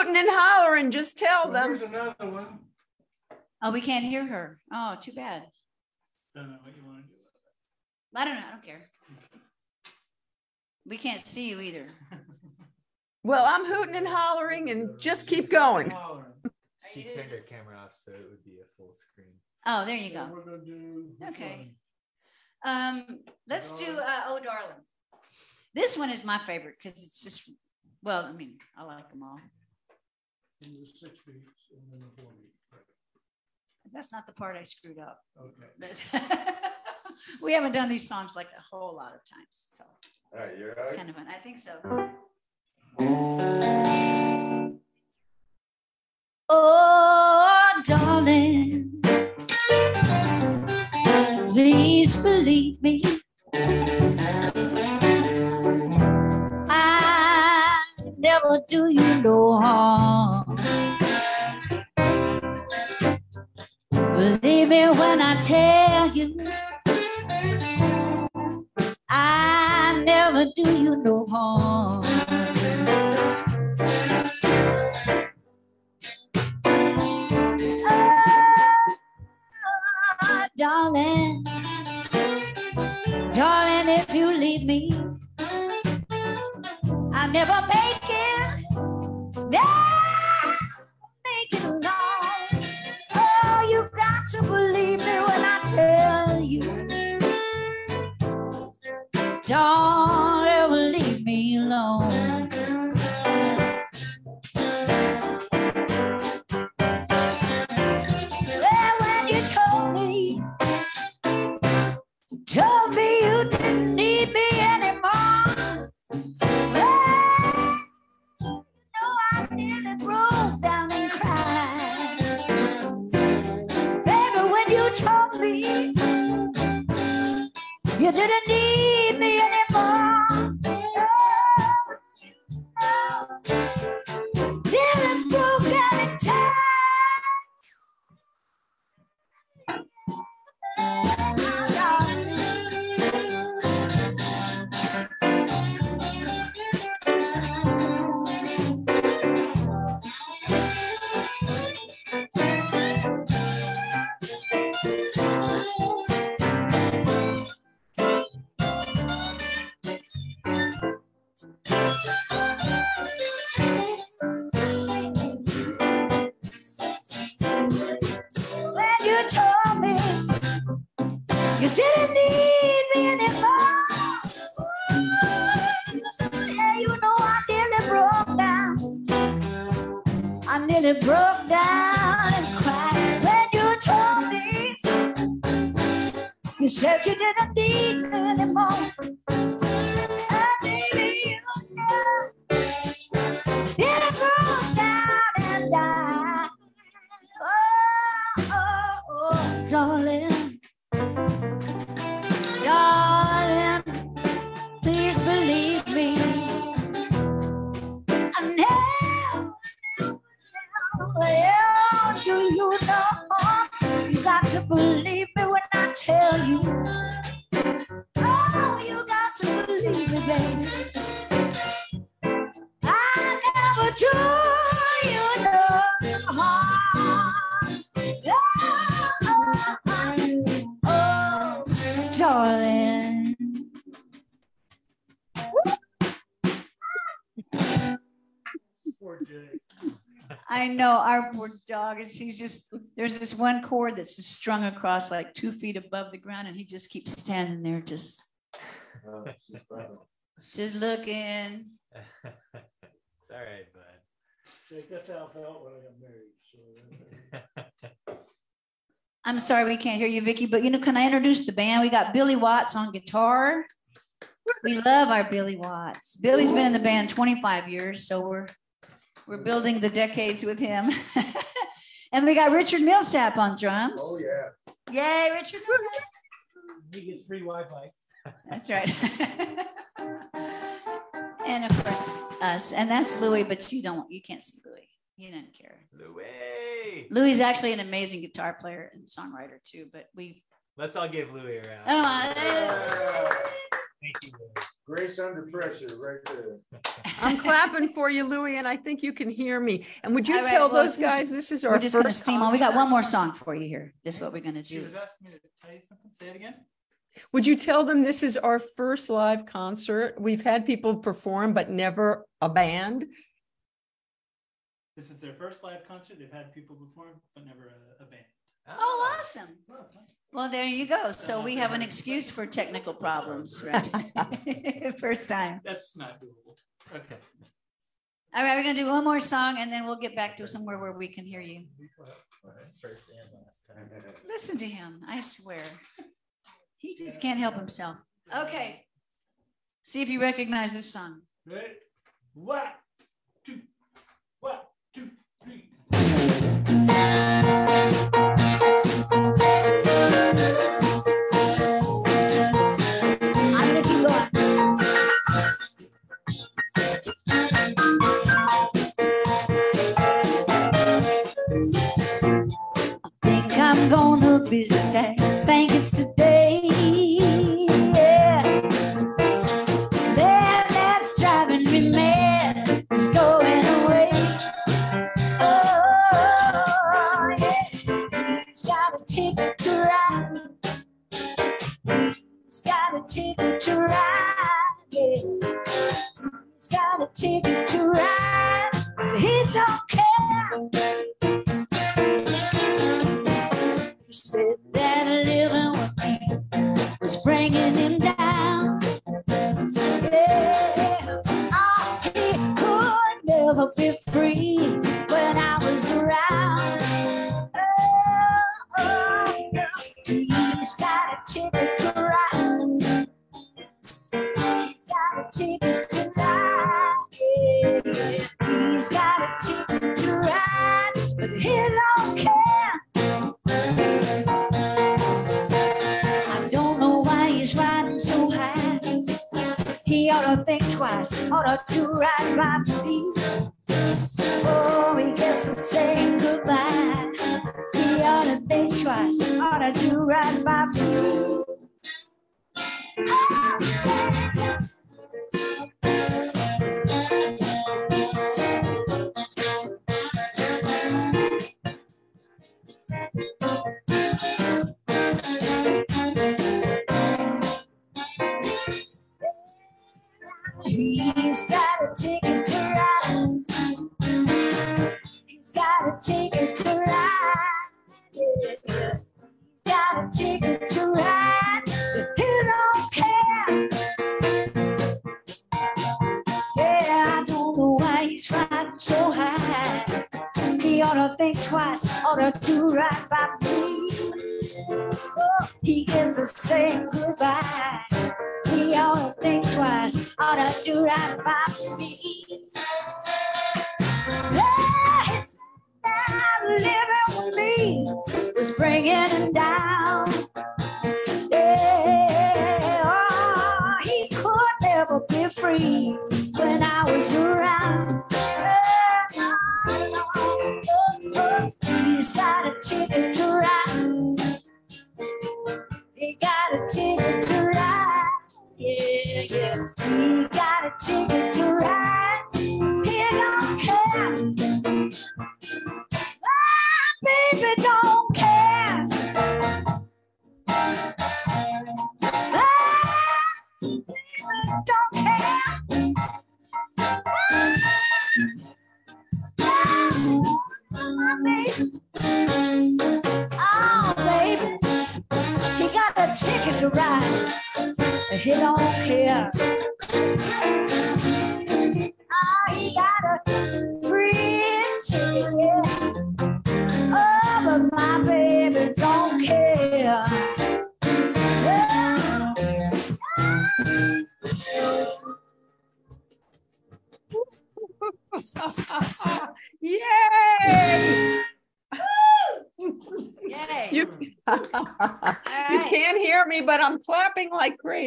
hooting and hollering. Just tell Well, here's them. another one. Oh, we can't hear her. Oh, too bad. Don't know what you want to do. I don't know. I don't care. We can't see you either. [laughs] Well, I'm hooting and hollering and just keep going. She turned her camera off so it would be a full screen. Oh, there you go. We're gonna do. which Okay. Um, let's do uh, Oh Darling. This one is my favorite because it's just, well, I mean, I like them all. And the six beats and then the four beat. That's not the part I screwed up. Okay. [laughs] We haven't done these songs like a whole lot of times, so All right, you're it's out. kind of fun. I think so. Oh, darling, please believe me. I never do you no harm. Believe me when I tell you, I never do you no harm. Ah, darling, darling, if you leave me, I never make it. Never you said you didn't need me anymore. Know our poor dog is he's just there's this one cord that's just strung across like two feet above the ground and he just keeps standing there just she's fine. just looking. it's all right, bud. Jake, that's how I felt when I got married. So. I'm sorry we can't hear you, Vicky, but you know, can I introduce the band? We got Billy Watts on guitar. We love our Billy Watts. Billy's been in the band 25 years, so we're we're building the decades with him. [laughs] and we got Richard Millsap on drums. Oh, yeah. Yay, Richard Millsap. He gets free Wi-Fi. That's right. [laughs] and of course us, and that's Louis, but you don't you can't see Louis. He doesn't care. Louis. Louis is actually an amazing guitar player and songwriter too, but we Let's all give Louis a round. oh, Thank you. Louis. Grace under pressure, right there. I'm clapping for you, Louie, and I think you can hear me. And would you All right, tell well, those since guys this is our we're just gonna first steam on. We got one more song for you here. This is what we're gonna She do. was asking me to tell you something. Say it again. Would you tell them this is our first live concert? We've had people perform, but never a band. This is their first live concert. They've had people perform, but never a, a band. Oh, awesome. Well, there you go. So we have an excuse for technical problems, right? [laughs] First time. That's not doable. Okay. All right, we're gonna do one more song and then we'll get back to somewhere where we can hear you. First and last time. Listen to him, I swear. He just can't help himself. Okay. See if you recognize this song. Right. One, two, one, two, three.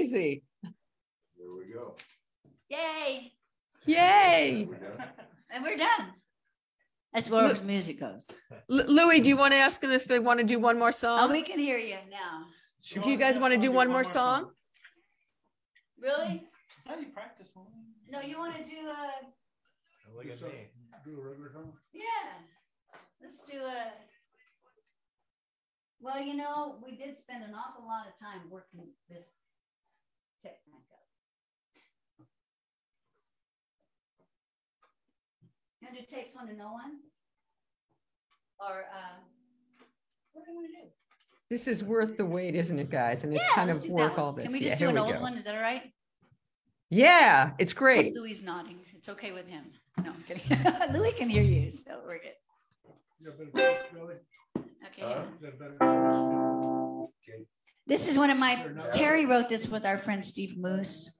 Crazy. There we go. Yay. Yay! [laughs] And we're done. As where Look- the music goes. L- Louis, do you want to ask them if they want to do one more song? Oh, we can hear you now. Do you guys want to do one more song? Really? How do you practice one? No, you want to do a, Look at me. Do a regular song? yeah. Let's do a. Well, you know, we did spend an awful lot of time working this technique up. And it takes one to know one? Or, uh, what do you want to do? This is worth the wait, isn't it, guys? And it's Yeah, kind of do that work all this. Can we Yeah, just do an old go. one? Is that all right? Yeah, it's great. Louis nodding. It's okay with him. No, I'm kidding. [laughs] Louis can hear you, so we're good. You got better choice, Billy? Okay. Huh? yeah. You got better choice? This is one of my, Terry wrote this with our friend Steve Moose.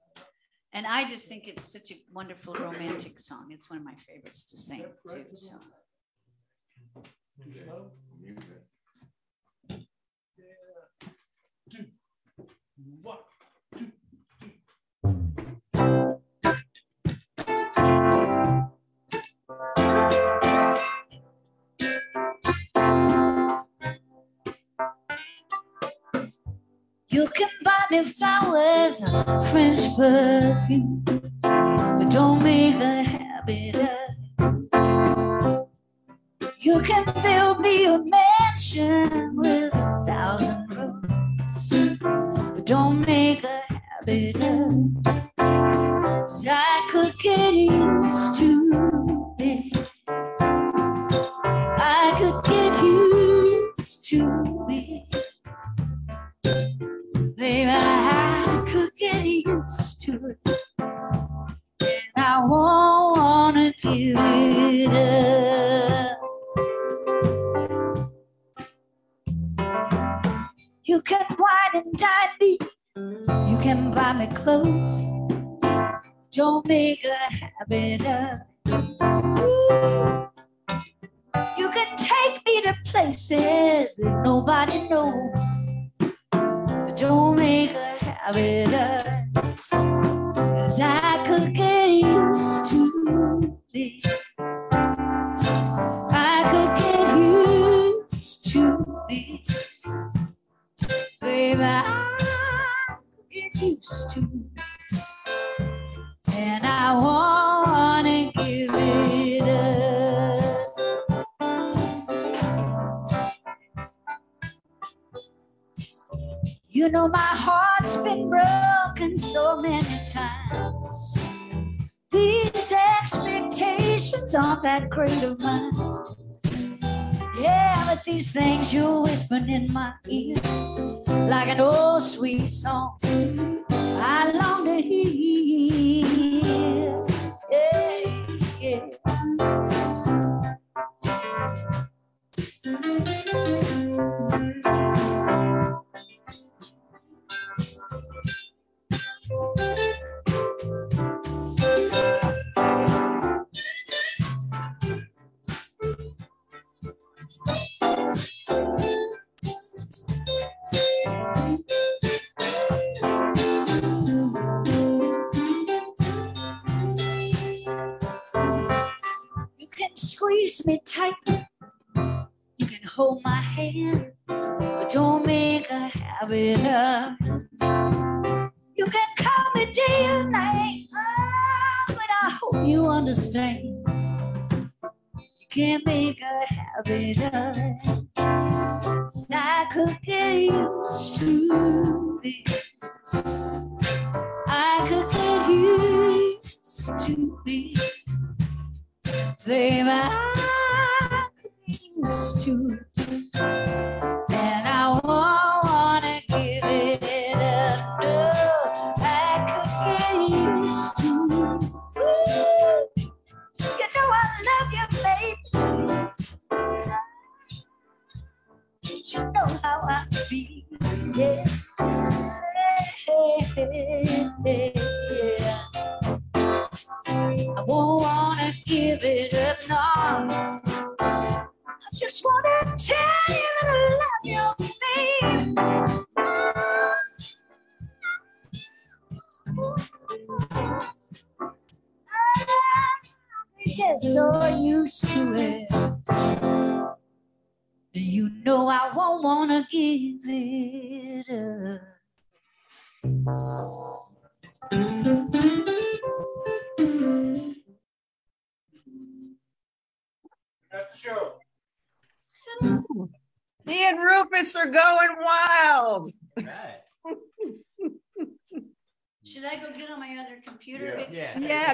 And I just think it's such a wonderful romantic song. It's one of my favorites to sing too. So Too slow? Music. Two, one, you can buy me flowers, French perfume, but don't make a habit of. it. You can build me a mansion with a thousand rooms, but don't make a habit of. it.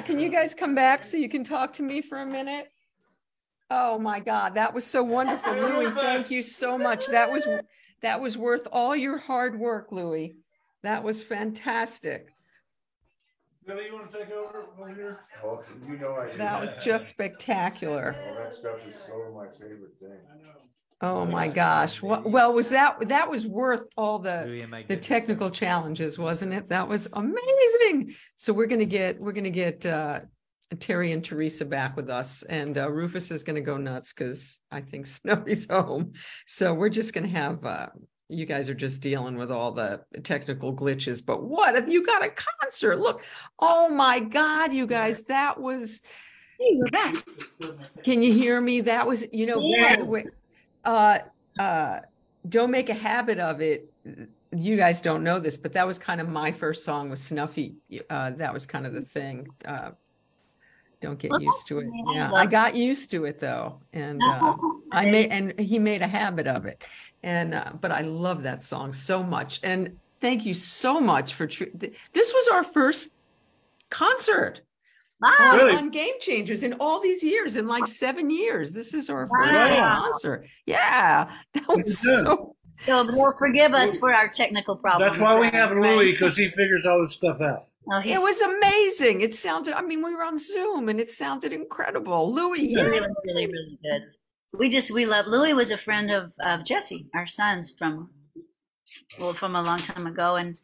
Can you guys come back so you can talk to me for a minute? Oh my God, that was so wonderful, Louis. Thank you so much. That was that was worth all your hard work, Louis. That was fantastic. Billy, you want to take over over here? Well, you know I. do. That was just spectacular. All that stuff is so my favorite thing. I know. Oh my gosh. Well, well, was that that was worth all the Louis, am I the technical challenges, wasn't it? That was amazing. So we're gonna get we're gonna get uh Terry and Teresa back with us, and uh, Rufus is gonna go nuts because I think [laughs] Snowy's home. So we're just gonna have uh you guys are just dealing with all the technical glitches. But what if you got a concert? Look, oh my God, you guys, that was Hey, we're back. can you hear me? That was, you know, by the way, uh, uh, don't make a habit of it. You guys don't know this, but that was kind of my first song with Snuffy. Uh, that was kind of the thing. Uh, don't get used to it. [laughs] Yeah, I got used to it though, and uh, I made [laughs] and he made a habit of it. And uh, but I love that song so much. And thank you so much for tr- th- this was our first concert Bye. on, Really? on Game Changers in all these years, in like seven years. This is our Wow. first concert. Yeah, [laughs] that was so. So they'll forgive us for our technical problems. That's why we have right? Louis because he figures all this stuff out. Oh, It was amazing. It sounded. I mean, we were on Zoom, and it sounded incredible. Louis, really, really, really good. We just we love Louis was a friend of of Jesse, our sons from well from a long time ago, and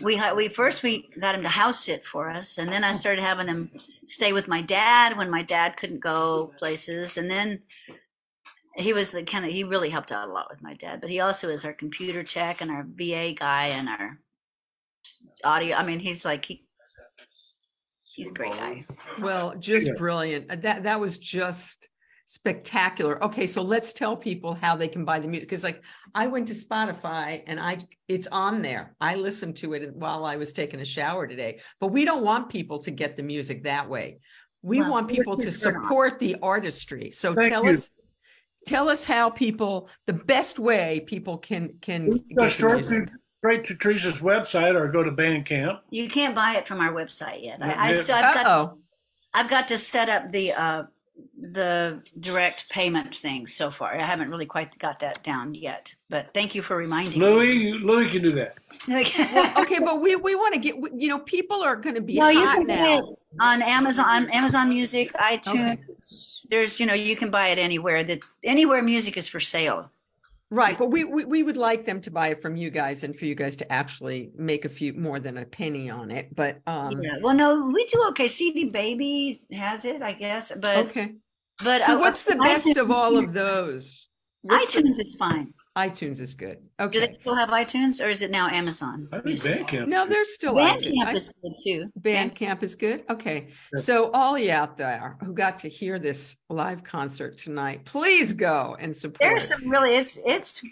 we had we first we got him to house sit for us, and then I uh-huh. started having him stay with my dad when my dad couldn't go places, and then he was the kind of he really helped out a lot with my dad, but he also is our computer tech and our VA guy and our audio. I mean, he's like he. He's a great guy. Well, just brilliant. That that was just spectacular. Okay, so let's tell people how they can buy the music because like I went to Spotify and I it's on there. I listened to it while I was taking a shower today. But we don't want people to get the music that way. We Well, want people to support the artistry. So Thank tell you. us tell us how people the best way people can can Go get the straight music. to, straight to Teresa's website or go to Bandcamp. You can't buy it from our website yet. I, I still I've got Uh-oh. I've got to set up the uh, the direct payment thing so far. I haven't really quite got that down yet. But thank you for reminding Louis, you- Louis can do that. Well, okay, but we we want to get you know people are going to be no, you hot can now. it on Amazon, on Amazon Music, iTunes. There's, you know, you can buy it anywhere. That anywhere music is for sale. Right, but we, we we would like them to buy it from you guys and for you guys to actually make a few more than a penny on it. But um yeah. Well, no, we do okay. CD Baby has it, I guess. But okay. but So uh, what's the best of all of those? What's the- iTunes is fine. iTunes is good. Okay. Do they still have iTunes, or is it now Amazon? I think Music? Bandcamp. No, there's still. Bandcamp I- is good too. Bandcamp is good. Okay. Yeah. So all you out there who got to hear this live concert tonight, please go and support. There's it. some really it's it's.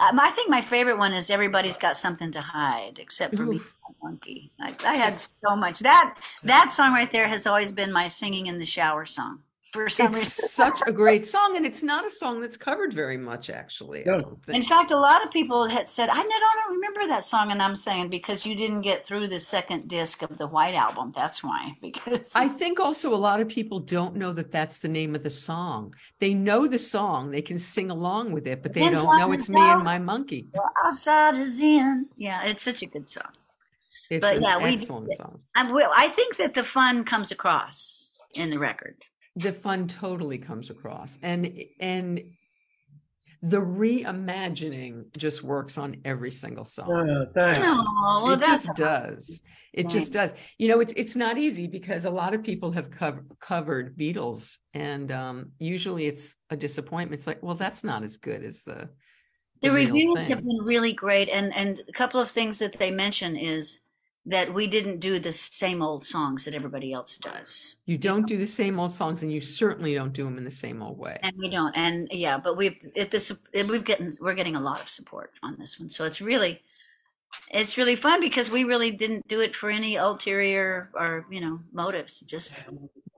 Um, I think my favorite one is everybody's got something to hide except for me, monkey. I, I had so much that that song right there has always been my singing in the shower song for some It's reason. such a great song, and it's not a song that's covered very much, actually. No. In fact, a lot of people had said, "I don't remember that song," and I'm saying because you didn't get through the second disc of the White Album. That's why. [laughs] Because I think also a lot of people don't know that that's the name of the song. They know the song, they can sing along with it, but they Depends don't know it's me and my monkey. outside is in. Yeah, it's such a good song. It's But an yeah, excellent it. song. I. I think that the fun comes across in the record. The fun totally comes across, and and the reimagining just works on every single song. Uh, thanks. Oh, well, it that's just does. It Right. just does. You know, it's it's not easy because a lot of people have covered covered Beatles, and um, usually it's a disappointment. It's like, well, that's not as good as the the real reviews thing. have been really great and and a couple of things that they mention is that we didn't do the same old songs that everybody else does You don't do the same old songs, and you certainly don't do them in the same old way. and we don't and yeah but we've it this we've getting we're getting a lot of support on this one so it's really it's really fun because we really didn't do it for any ulterior or you know motives just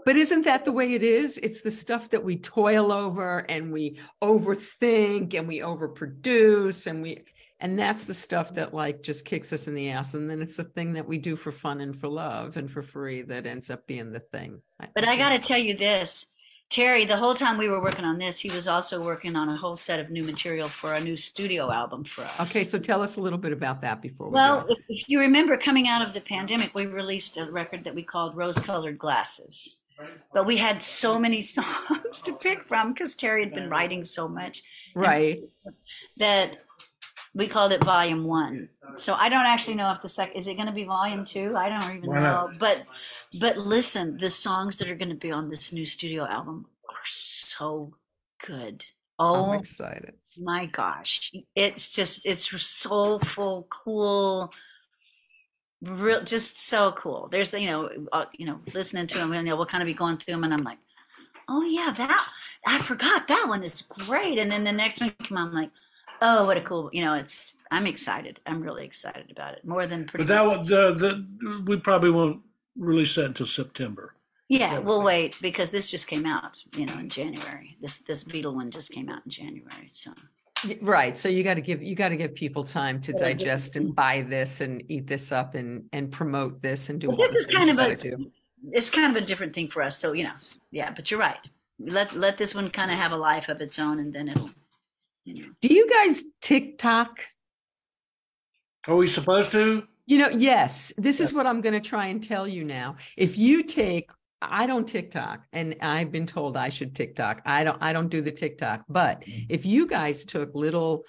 But isn't that the way it is? It's the stuff that we toil over and we overthink and we overproduce and we and that's the stuff that like just kicks us in the ass. And then it's the thing that we do for fun and for love and for free that ends up being the thing. But I got to tell you this, Terry, the whole time we were working on this, he was also working on a whole set of new material for a new studio album for us. Okay, so tell us a little bit about that before we Well, go. if you remember coming out of the pandemic, we released a record that we called Rose Colored Glasses. But we had so many [laughs] songs to pick from because Terry had been writing so much Right. that we called it Volume One. So I don't actually know if the sec is it going to be Volume Two. I don't even know. But but listen, the songs that are going to be on this new studio album are so good. Oh I'm excited. my gosh it's just it's soulful cool real just so cool there's you know uh, you know listening to them, and you know, we'll kind of be going through them and i'm like oh yeah that i forgot that one is great and then the next one come on i'm like oh what a cool you know it's i'm excited i'm really excited about it more than pretty But that one, the, the, we probably won't release that until September. yeah we'll wait because this just came out you know in january this this Beatle one just came out in january so Right. So you got to give you got to give people time to digest and buy this and eat this up and and promote this and do. But all this is kind of a do. it's kind of a different thing for us. So you know, yeah. But you're right. Let let this one kind of have a life of its own, and then it'll. You know. Do you guys TikTok? Are we supposed to? You know, yes. This is what I'm going to try and tell you now. If you take, I don't TikTok, and I've been told I should TikTok. I don't. I don't do the TikTok. But mm. if you guys took little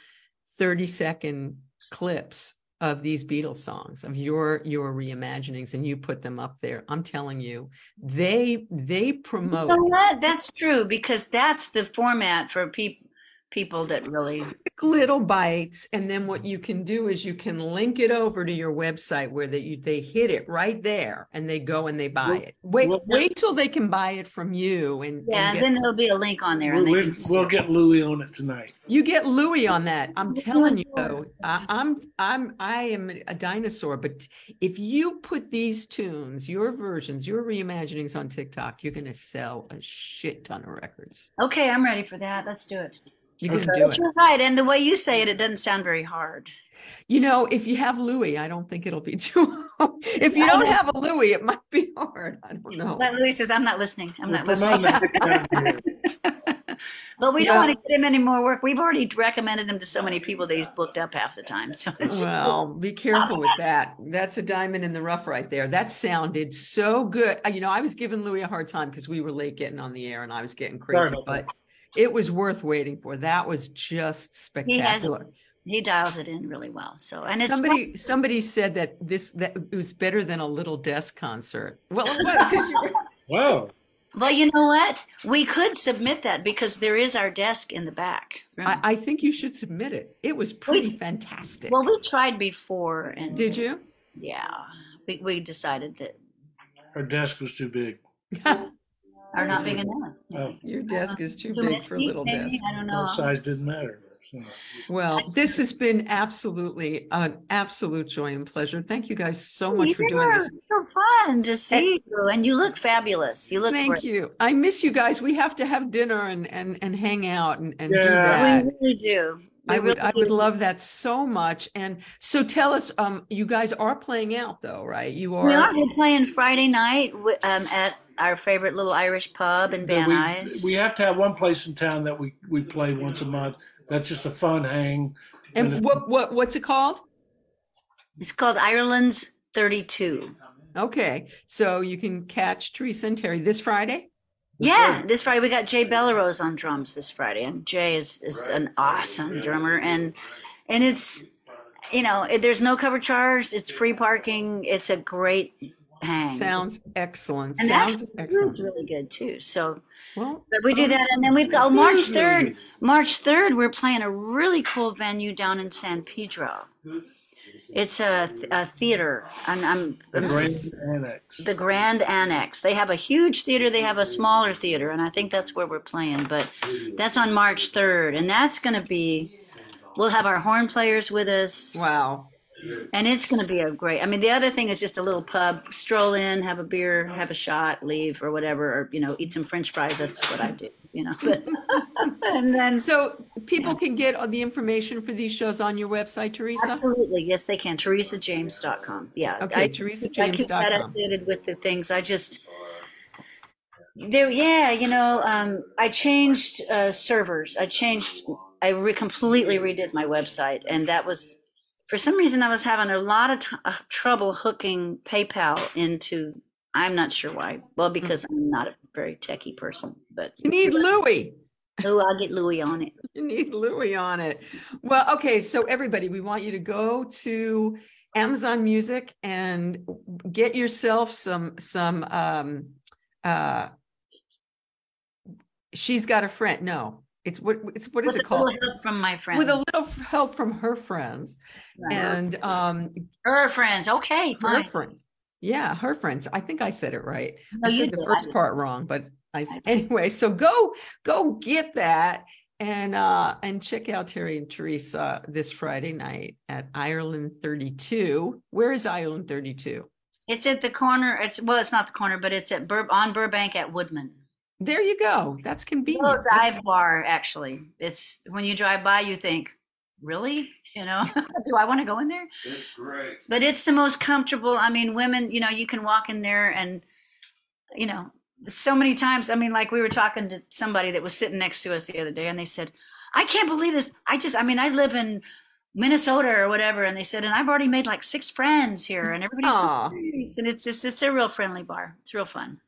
30 second clips of these Beatles songs of your your reimaginings and you put them up there, I'm telling you, they they You promote know what? That's true because that's the format for people people that really. little bites and then what you can do is you can link it over to your website where they you, they hit it right there and they go and they buy Well- it wait well- wait till they can buy it from you and, and Yeah, get- then there'll be a link on there, We, and they we, can just we'll get Louis on it tonight. you get louis on that i'm telling you though I, i'm i'm i am a dinosaur but if you put these tunes your versions your reimaginings on tiktok you're going to sell a shit ton of records Okay, I'm ready for that. Let's do it. You're going to Okay. do it you're right, and the way you say it, it doesn't sound very hard. You know, if you have Louis, I don't think it'll be [laughs] too. if you don't have a Louis, it might be hard. I don't know. But Louis says, "I'm not listening. I'm not listening." promoting the TikTok here. [laughs] but we don't Yeah. want to get him any more work. We've already recommended him to so many people that he's booked up half the time. So Well, [laughs] be careful with that. That's a diamond in the rough right there. That sounded so good. Uh, You know, I was giving Louis a hard time because we were late getting on the air and I was getting crazy, but it was worth waiting for. That was just spectacular. he dials it in really well. So and it's fun. Somebody somebody said that this that it was better than a little desk concert. Well, it was because you were [laughs] Wow. Well, you know what? We could submit that because there is our desk in the back. I, I think you should submit it. It was pretty fantastic. well, we tried before, and Did you? Yeah, we we decided that Her desk was too big. [laughs] are not big enough. Oh, Your desk is too Too big for a seats, little maybe? desk. I don't know. well, size didn't matter. So, Well, this has been absolutely an absolute joy and pleasure. Thank you guys so much for doing this. it's so fun to see you, and you look fabulous. You look Thank great. you. I miss you guys. We have to have dinner and and and hang out and, and do Yeah. that. We really do. We I would really I would do. love that so much. And so tell us, um, you guys are playing out though, right? You We are. are. We're playing Friday night wi- um, at our favorite little Irish pub in Van we, Nuys. we have to have one place in town that we, we play once a month. That's just a fun hang. And And what what what's it called? It's called Ireland's 32. Okay, so you can catch Teresa and Terry this Friday. Yeah, this Friday we got Jay Bellerose on drums this Friday, and Jay is, is an awesome drummer, and and it's you know it, there's no cover charge, it's free parking, it's a great hang. Sounds excellent. and Sounds that excellent. really good too. So, Well, but we do that, and then we've got oh, March third. March third, we're playing a really cool venue down in San Pedro. It's a, a theater, and I'm, The I'm Grand Annex. the Grand Annex. They have a huge theater, they have a smaller theater, and I think that's where we're playing. But that's on March 3rd, and that's going to be, we'll have our horn players with us. wow. And it's going to be a great, I mean, the other thing is just a little pub, stroll in, have a beer, have a shot, leave, or whatever, or, you know, eat some french fries. That's what I do, you know. [laughs] But, and then, So people can get all the information for these shows on your website, Teresa? absolutely, yes, they can. TeresaJames.com. Yeah. Okay, I- TeresaJames.com. I updated with the things. I just there, yeah, you know, um, I changed uh, servers. I changed. I re- completely redid my website, and that was for some reason I was having a lot of t- uh, trouble hooking PayPal into. I'm not sure why. Well, because I'm not a very techie person, but You need Louis. oh, I'll get Louis on it. [laughs] You need Louis on it. Well, okay, so everybody, we want you to go to Amazon Music and get yourself some some um uh she's got a friend. No, it's what it's what is With it a called? little help from my friends. With a little help from her friends and um her friends. Okay, her fine. friends. Yeah, her friends. I think I said it right. No, I said the did. First part wrong, but I I anyway. So go go get that and uh and check out Terry and Teresa this Friday night at Ireland 32. Where is Ireland 32? It's at the corner. It's well, it's not the corner, but it's at Bur- on Burbank at Woodman. There you go. That's convenient. Little That's- dive bar, actually. It's when you drive by, you think, really? [laughs] You know, [laughs] do I want to go in there? It's great. But it's the most comfortable. I mean, women, you know, you can walk in there and, you know, so many times. I mean, like we were talking to somebody that was sitting next to us the other day, and they said, I can't believe this. I just, I mean, I live in Minnesota or whatever, and they said, and I've already made like six friends here, and everybody's Aw. so nice. And it's just, it's a real friendly bar. It's real fun.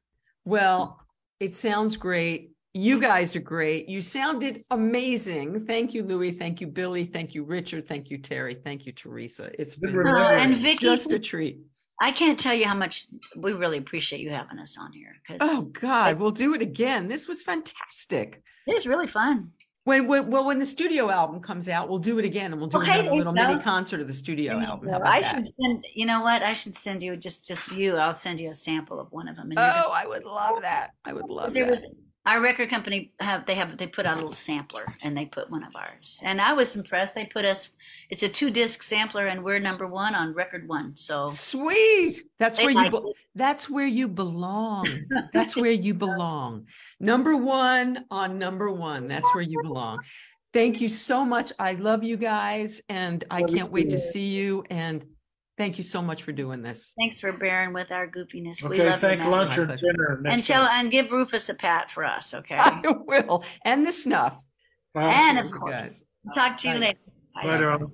Well, it sounds great. You guys are great. You sounded amazing. Thank you, Louis. Thank you, Billy. Thank you, Richard. Thank you, Terry. Thank you, Teresa. It's been remembering. Oh, and Vicky, just a treat. I can't tell you how much we really appreciate you having us on here because Oh God, we'll do it again. This was fantastic. it's really fun. When, when well, when the studio album comes out, we'll do it again, and we'll do Okay, another little you mini concert of the studio album. So I that? should send. You know what? I should send you just just you. I'll send you a sample of one of them. Oh, I would love that. I would love there that. was our record company have they have they put out a little sampler and they put one of ours and I was impressed. They put us. It's a two disc sampler and we're number one on record one. So Sweet. That's where you. Be- that's where you belong. That's where you belong. Number one on number one. That's where you belong. Thank you so much. I love you guys, and I Love can't wait to see you. And thank you so much for doing this. Thanks for bearing with our goofiness. we Okay, love thank you, lunch or dinner next And tell time. and give Rufus a pat for us, okay? [laughs] I will. And the snuff. Bye. and of course, talk to you Bye. later. Later on.